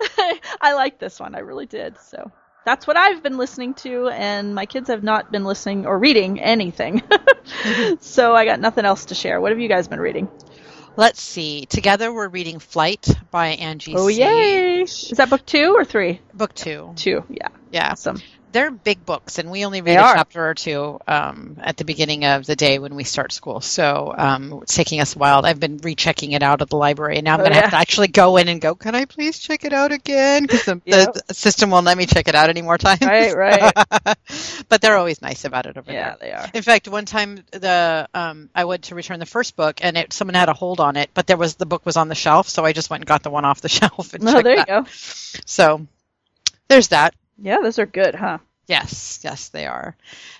I liked this one. I really did. So that's what I've been listening to, and my kids have not been listening or reading anything. so I got nothing else to share. What have you guys been reading? Let's see. Together we're reading Flyte by Angie Oh, C. yay! Is that book two or three? Book two. Two, yeah. Yeah. Awesome. They're big books, and we only They read a are. chapter or two um, at the beginning of the day when we start school. So um, it's taking us a while. I've been rechecking it out at the library, and now I'm Oh, going to yeah. have to actually go in and go, can I please check it out again? Because the, Yep. the system won't let me check it out any more times. Right, right. but they're always nice about it over Yeah, there. Yeah, they are. In fact, one time the um, I went to return the first book, and it, someone had a hold on it, but there was the book was on the shelf, so I just went and got the one off the shelf. And Oh, there you that. go. So there's that. Yeah, those are good, huh? Yes, yes, they are.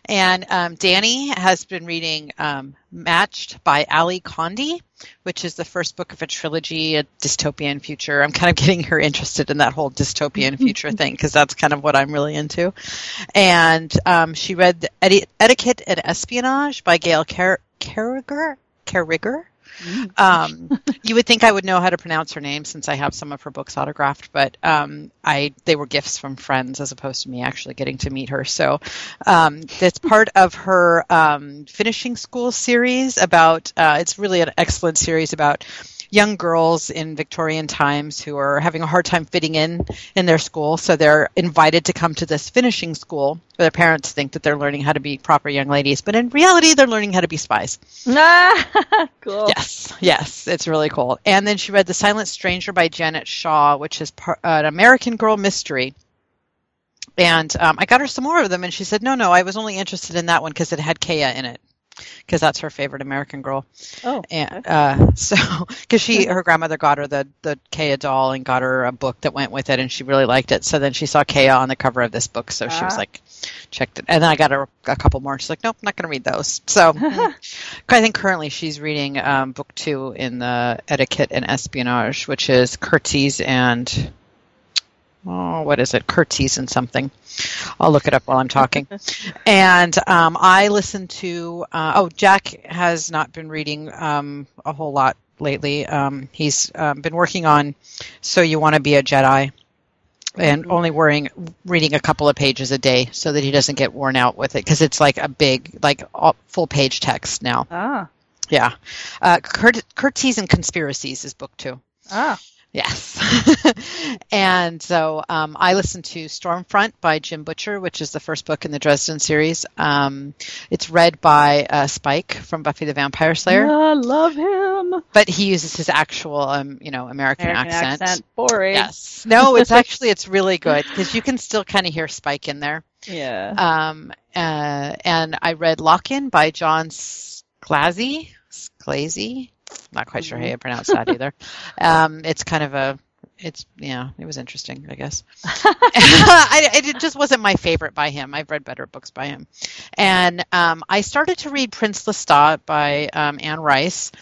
And um, Danny has been reading um, Matched by Ally Condie, which is the first book of a trilogy, a dystopian future. I'm kind of getting her interested in that whole dystopian future thing because that's kind of what I'm really into. And um, she read the Eti- Etiquette and Espionage by Gail. Carriger. Um, you would think I would know how to pronounce her name since I have some of her books autographed, but um, I they were gifts from friends as opposed to me actually getting to meet her. So um, it's part of her um, finishing school series about. Uh, it's really an excellent series about young girls in Victorian times who are having a hard time fitting in in their school. So they're invited to come to this finishing school where their parents think that they're learning how to be proper young ladies, but in reality, they're learning how to be spies. Ah, cool. Yes, yes, it's really cool. And then she read The Silent Stranger by Janet Shaw, which is par- an American Girl mystery. And um, I got her some more of them, and she said, "No, no, I was only interested in that one because it had Kaya in it, because that's her favorite American Girl." Oh, And uh, so, because she, her grandmother got her the the Kaya doll and got her a book that went with it, and she really liked it. So then she saw Kaya on the cover of this book, so she was Ah. like, checked it. And then I got her a couple more. She's like, nope, not going to read those. So mm, I think currently she's reading um, book two in the Etiquette and Espionage, which is Curtsies and oh, what is it? Curtsies and something. I'll look it up while I'm talking. and um, I listened to uh, oh, Jack has not been reading um, a whole lot lately. Um, he's um, been working on So You Want to Be a Jedi. And only worrying, reading a couple of pages a day so that he doesn't get worn out with it because it's like a big, like all, full page text now. Ah, Yeah. Uh, Curt- Curtsies and Conspiracies is book two. ah. Yes. and so um, I listened to Storm Front by Jim Butcher, which is the first book in the Dresden series. Um, it's read by uh, Spike from Buffy the Vampire Slayer, I love him. but he uses his actual, um, you know, American, American accent. accent. Boring. Yes. No, it's actually it's really good because you can still kind of hear Spike in there. Yeah. Um, uh, and I read Lock In by John Sclazy. Sclazy? Not quite sure how you pronounce that either. Um, it's kind of a, it's, yeah, it was interesting, I guess. I, it just wasn't my favorite by him. I've read better books by him. And um, I started to read Prince Lestat by um, Anne Rice.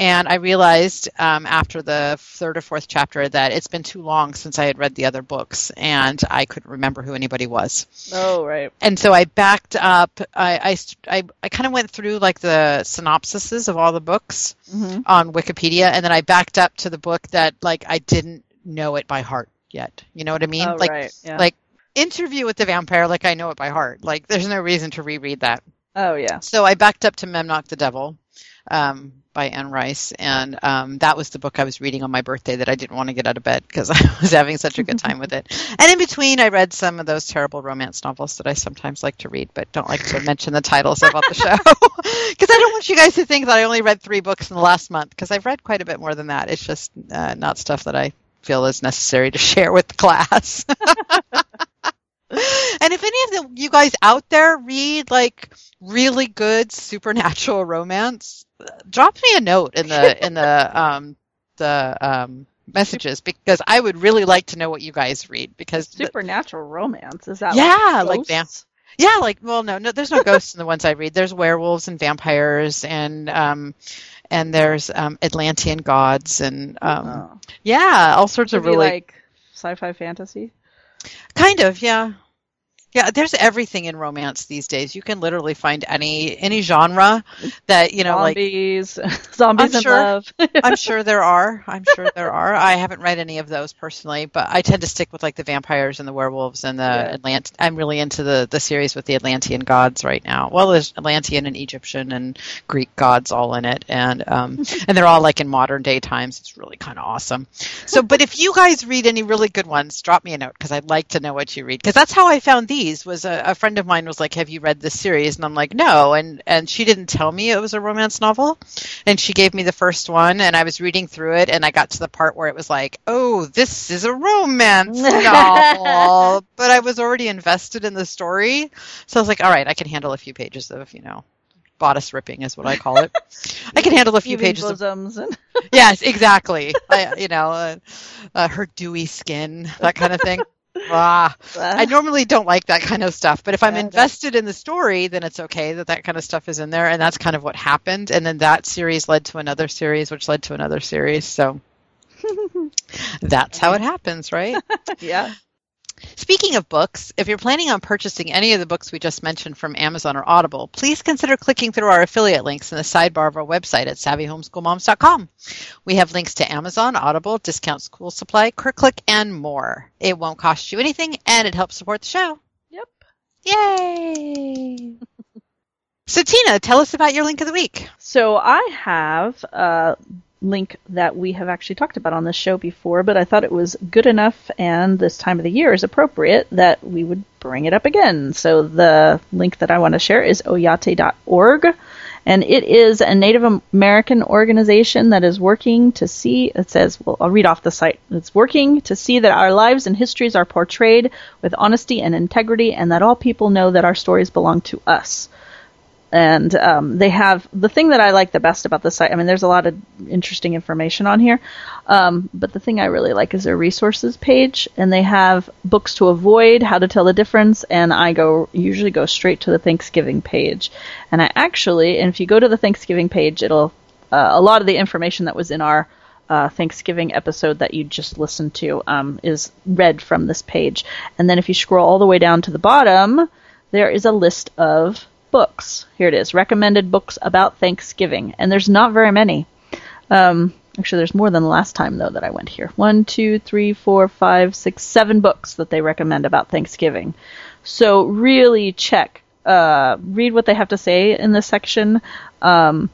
And I realized um, after the third or fourth chapter that it's been too long since I had read the other books, and I couldn't remember who anybody was oh, right. and so I backed up. I I, I, I kind of went through like the synopsises of all the books Mhm. on Wikipedia, and then I backed up to the book that like I didn't know it by heart yet. You know what I mean? Oh, like right. Yeah. like Interview with the Vampire, like I know it by heart. Like there's no reason to reread that. oh, yeah. So I backed up to Memnoch the Devil um, by Anne Rice, and um, that was the book I was reading on my birthday that I didn't want to get out of bed because I was having such a good time with it. And in between, I read some of those terrible romance novels that I sometimes like to read, but don't like to mention the titles about the show because I don't want you guys to think that I only read three books in the last month because I've read quite a bit more than that. It's just uh, not stuff that I feel is necessary to share with the class. and if any of the, you guys out there read like really good supernatural romance, drop me a note in the in the um the um messages because I would really like to know what you guys read because the- Supernatural romance. Is that Yeah, like like yeah, like well no, no there's no ghosts in the ones I read. There's werewolves and vampires and um and there's um Atlantean gods and um Oh. yeah, all sorts of really like sci-fi fantasy. kind of, yeah. Yeah, there's everything in romance these days. You can literally find any any genre that you know, like Zombies, zombies I'm sure. love. I'm sure there are. I'm sure there are. I haven't read any of those personally, but I tend to stick with like the vampires and the werewolves and the Yeah. Atlant. I'm really into the the series with the Atlantean gods right now. Well, there's Atlantean and Egyptian and Greek gods all in it, and um, and they're all like in modern day times. It's really kind of awesome. So, but if you guys read any really good ones, drop me a note because I'd like to know what you read. Because that's how I found these. Was a, a friend of mine was like, "Have you read this series?" And I'm like, "No," and and she didn't tell me it was a romance novel, and she gave me the first one, and I was reading through it, and I got to the part where it was like, "Oh, this is a romance novel," but I was already invested in the story, so I was like, "All right, I can handle a few pages of you know." Bodice ripping is what I call it. I can handle a few pages of and yes, exactly. I, you know, uh, uh, her dewy skin, that kind of thing. Ah, I normally don't like that kind of stuff, but if I'm invested in the story, then it's okay that that kind of stuff is in there, and that's kind of what happened. And then that series led to another series, which led to another series. So that's how it happens, right? yeah. Speaking of books, if you're planning on purchasing any of the books we just mentioned from Amazon or Audible, please consider clicking through our affiliate links in the sidebar of our website at savvyhomeschoolmoms.com. We have links to Amazon, Audible, Discount School Supply, CurrClick, and more. It won't cost you anything, and it helps support the show. Yep. Yay! so, Tina, tell us about your link of the week. So I have a link that we have actually talked about on this show before, but I thought it was good enough and this time of the year is appropriate that we would bring it up again. So the link that I want to share is oyate.org. And it is a Native American organization that is working to see, it says, well, I'll read off the site. It's working to see that our lives and histories are portrayed with honesty and integrity, and that all people know that our stories belong to us and um, they have the thing that I like the best about the site. I mean, there's a lot of interesting information on here, um, but the thing I really like is their resources page, and they have books to avoid, how to tell the difference, and I go usually go straight to the Thanksgiving page, and I actually, and if you go to the Thanksgiving page, it'll uh, a lot of the information that was in our uh, Thanksgiving episode that you just listened to um, is read from this page, and then if you scroll all the way down to the bottom, there is a list of books. Here it is recommended books about Thanksgiving. And there's not very many. Um, actually, there's more than the last time, though, that I went here. One, two, three, four, five, six, seven books that they recommend about Thanksgiving. So really check, uh, read what they have to say in this section. Um,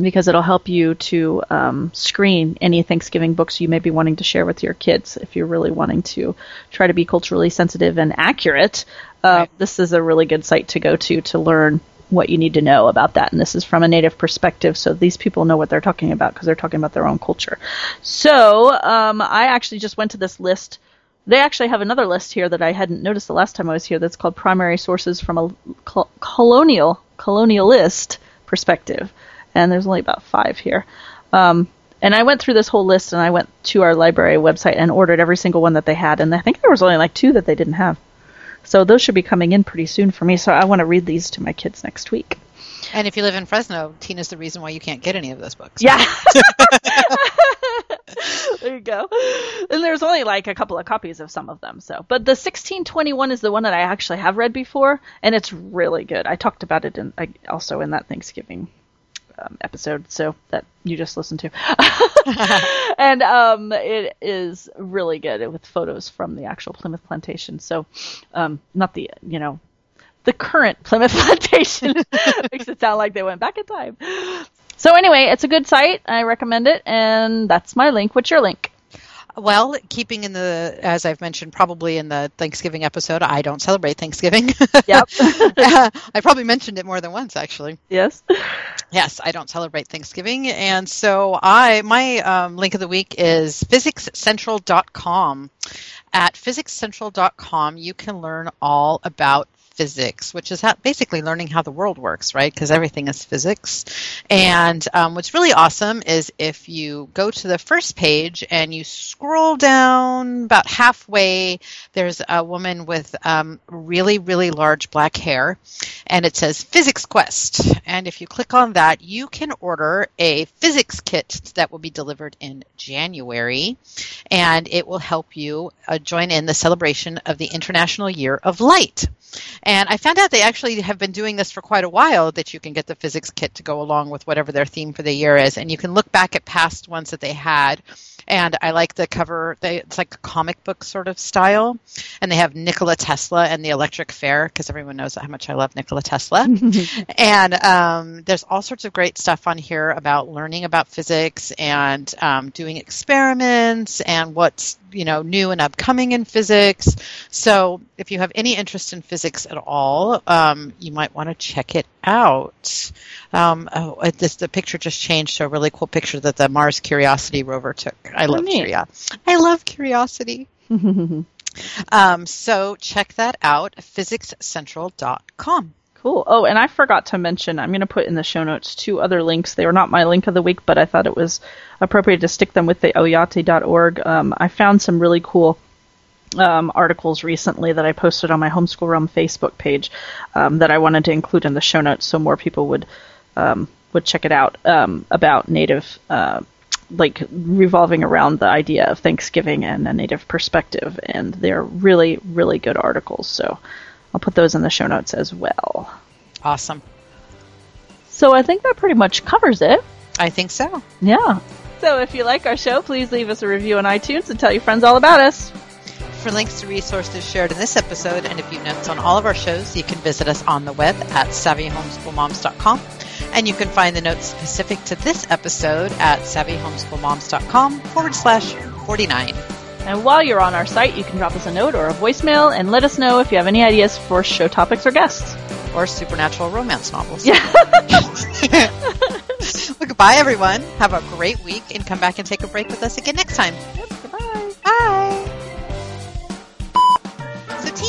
because it'll help you to um, screen any Thanksgiving books you may be wanting to share with your kids if you're really wanting to try to be culturally sensitive and accurate. Uh, This is a really good site to go to to learn what you need to know about that. And this is from a native perspective, so these people know what they're talking about because they're talking about their own culture. So um, I actually just went to this list. They actually have another list here that I hadn't noticed the last time I was here. That's called primary sources from a col- colonial colonialist perspective and there's only about five here. Um, and I went through this whole list, and I went to our library website and ordered every single one that they had, and I think there was only like two that they didn't have. So those should be coming in pretty soon for me. So I want to read these to my kids next week. And if you live in Fresno, Tina's the reason why you can't get any of those books. Yeah. there you go. And there's only like a couple of copies of some of them. So, but the 1621 is the one that I actually have read before, and it's really good. I talked about it in I, also in that Thanksgiving um, episode, so that you just listened to. and um, it is really good with photos from the actual Plymouth plantation. So, um, not the you know the current Plymouth plantation makes it sound like they went back in time. So anyway, it's a good site. I recommend it, and that's my link. What's your link? Well, keeping in the, as I've mentioned, probably in the Thanksgiving episode, I don't celebrate Thanksgiving. Yep. I probably mentioned it more than once, actually. yes. Yes, I don't celebrate Thanksgiving, and so I my um, link of the week is physicscentral.com. At physicscentral.com, you can learn all about physics, which is how, basically learning how the world works, right? Because everything is physics. And um, what's really awesome is if you go to the first page and you scroll down about halfway, there's a woman with um, really, really large black hair, and it says Physics Quest. And if you click on that, you can order a physics kit that will be delivered in January, and it will help you uh, join in the celebration of the International Year of Light. And I found out they actually have been doing this for quite a while that you can get the physics kit to go along with whatever their theme for the year is. And you can look back at past ones that they had. And I like the cover. They, it's like a comic book sort of style. And they have Nikola Tesla and the electric fair because everyone knows how much I love Nikola Tesla. and um, there's all sorts of great stuff on here about learning about physics and um, doing experiments and what's you know new and upcoming in physics. So if you have any interest in physics at all, um, you might want to check it out. Um, oh, it- this, the picture just changed to a really cool picture that the Mars Curiosity rover took. I love. Curiosity. I love Curiosity. Um, so check that out, physicscentral.com. Cool. Oh, and I forgot to mention, I'm going to put in the show notes two other links. They were not my link of the week, but I thought it was appropriate to stick them with the oyate.org. Um, I found some really cool um, articles recently that I posted on my Homeschool Realm Facebook page um, that I wanted to include in the show notes so more people would um, would check it out um, about Native, uh, like revolving around the idea of Thanksgiving and a Native perspective, and they're really really good articles. So I'll put those in the show notes as well. Awesome. So I think that pretty much covers it. I think so. Yeah. So if you like our show, please leave us a review on iTunes and tell your friends all about us. For links to resources shared in this episode and a few notes on all of our shows, you can visit us on the web at savvyhomeschoolmoms.com. And you can find the notes specific to this episode at savvyhomeschoolmoms.com forward slash 49. And while you're on our site, you can drop us a note or a voicemail and let us know if you have any ideas for show topics or guests. Or supernatural romance novels. Yeah. well, goodbye, everyone. Have a great week and come back and take a break with us again next time. Goodbye. Bye.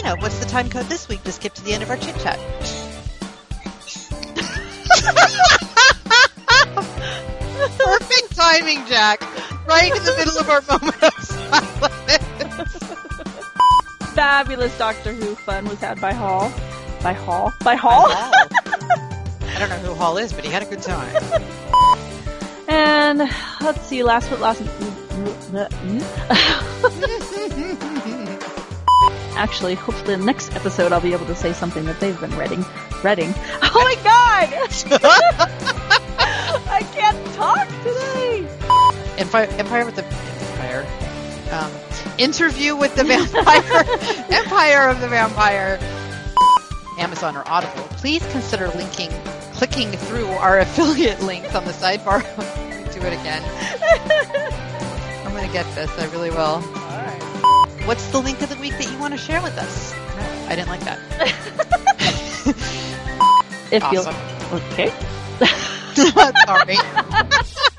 So, Tina, what's the time code this week to skip to the end of our chit chat? Perfect timing, Jack. Right in the middle of our moment of silence. Fabulous Doctor Who fun was had by Hall. By Hall? By Hall? I don't know who Hall is, but he had a good time. And let's see, last but last. Mm, mm, mm. Actually, hopefully the next episode I'll be able to say something that they've been reading. Reading. Oh my god! I can't talk today! Empire, Empire with the Empire. Um, interview with the vampire. Empire of the Vampire. Amazon or Audible. Please consider linking, clicking through our affiliate links on the sidebar. Do it again. I'm gonna get this. I really will. What's the link of the week that you want to share with us? No, I didn't like that. If Awesome. you'll. Okay. Sorry.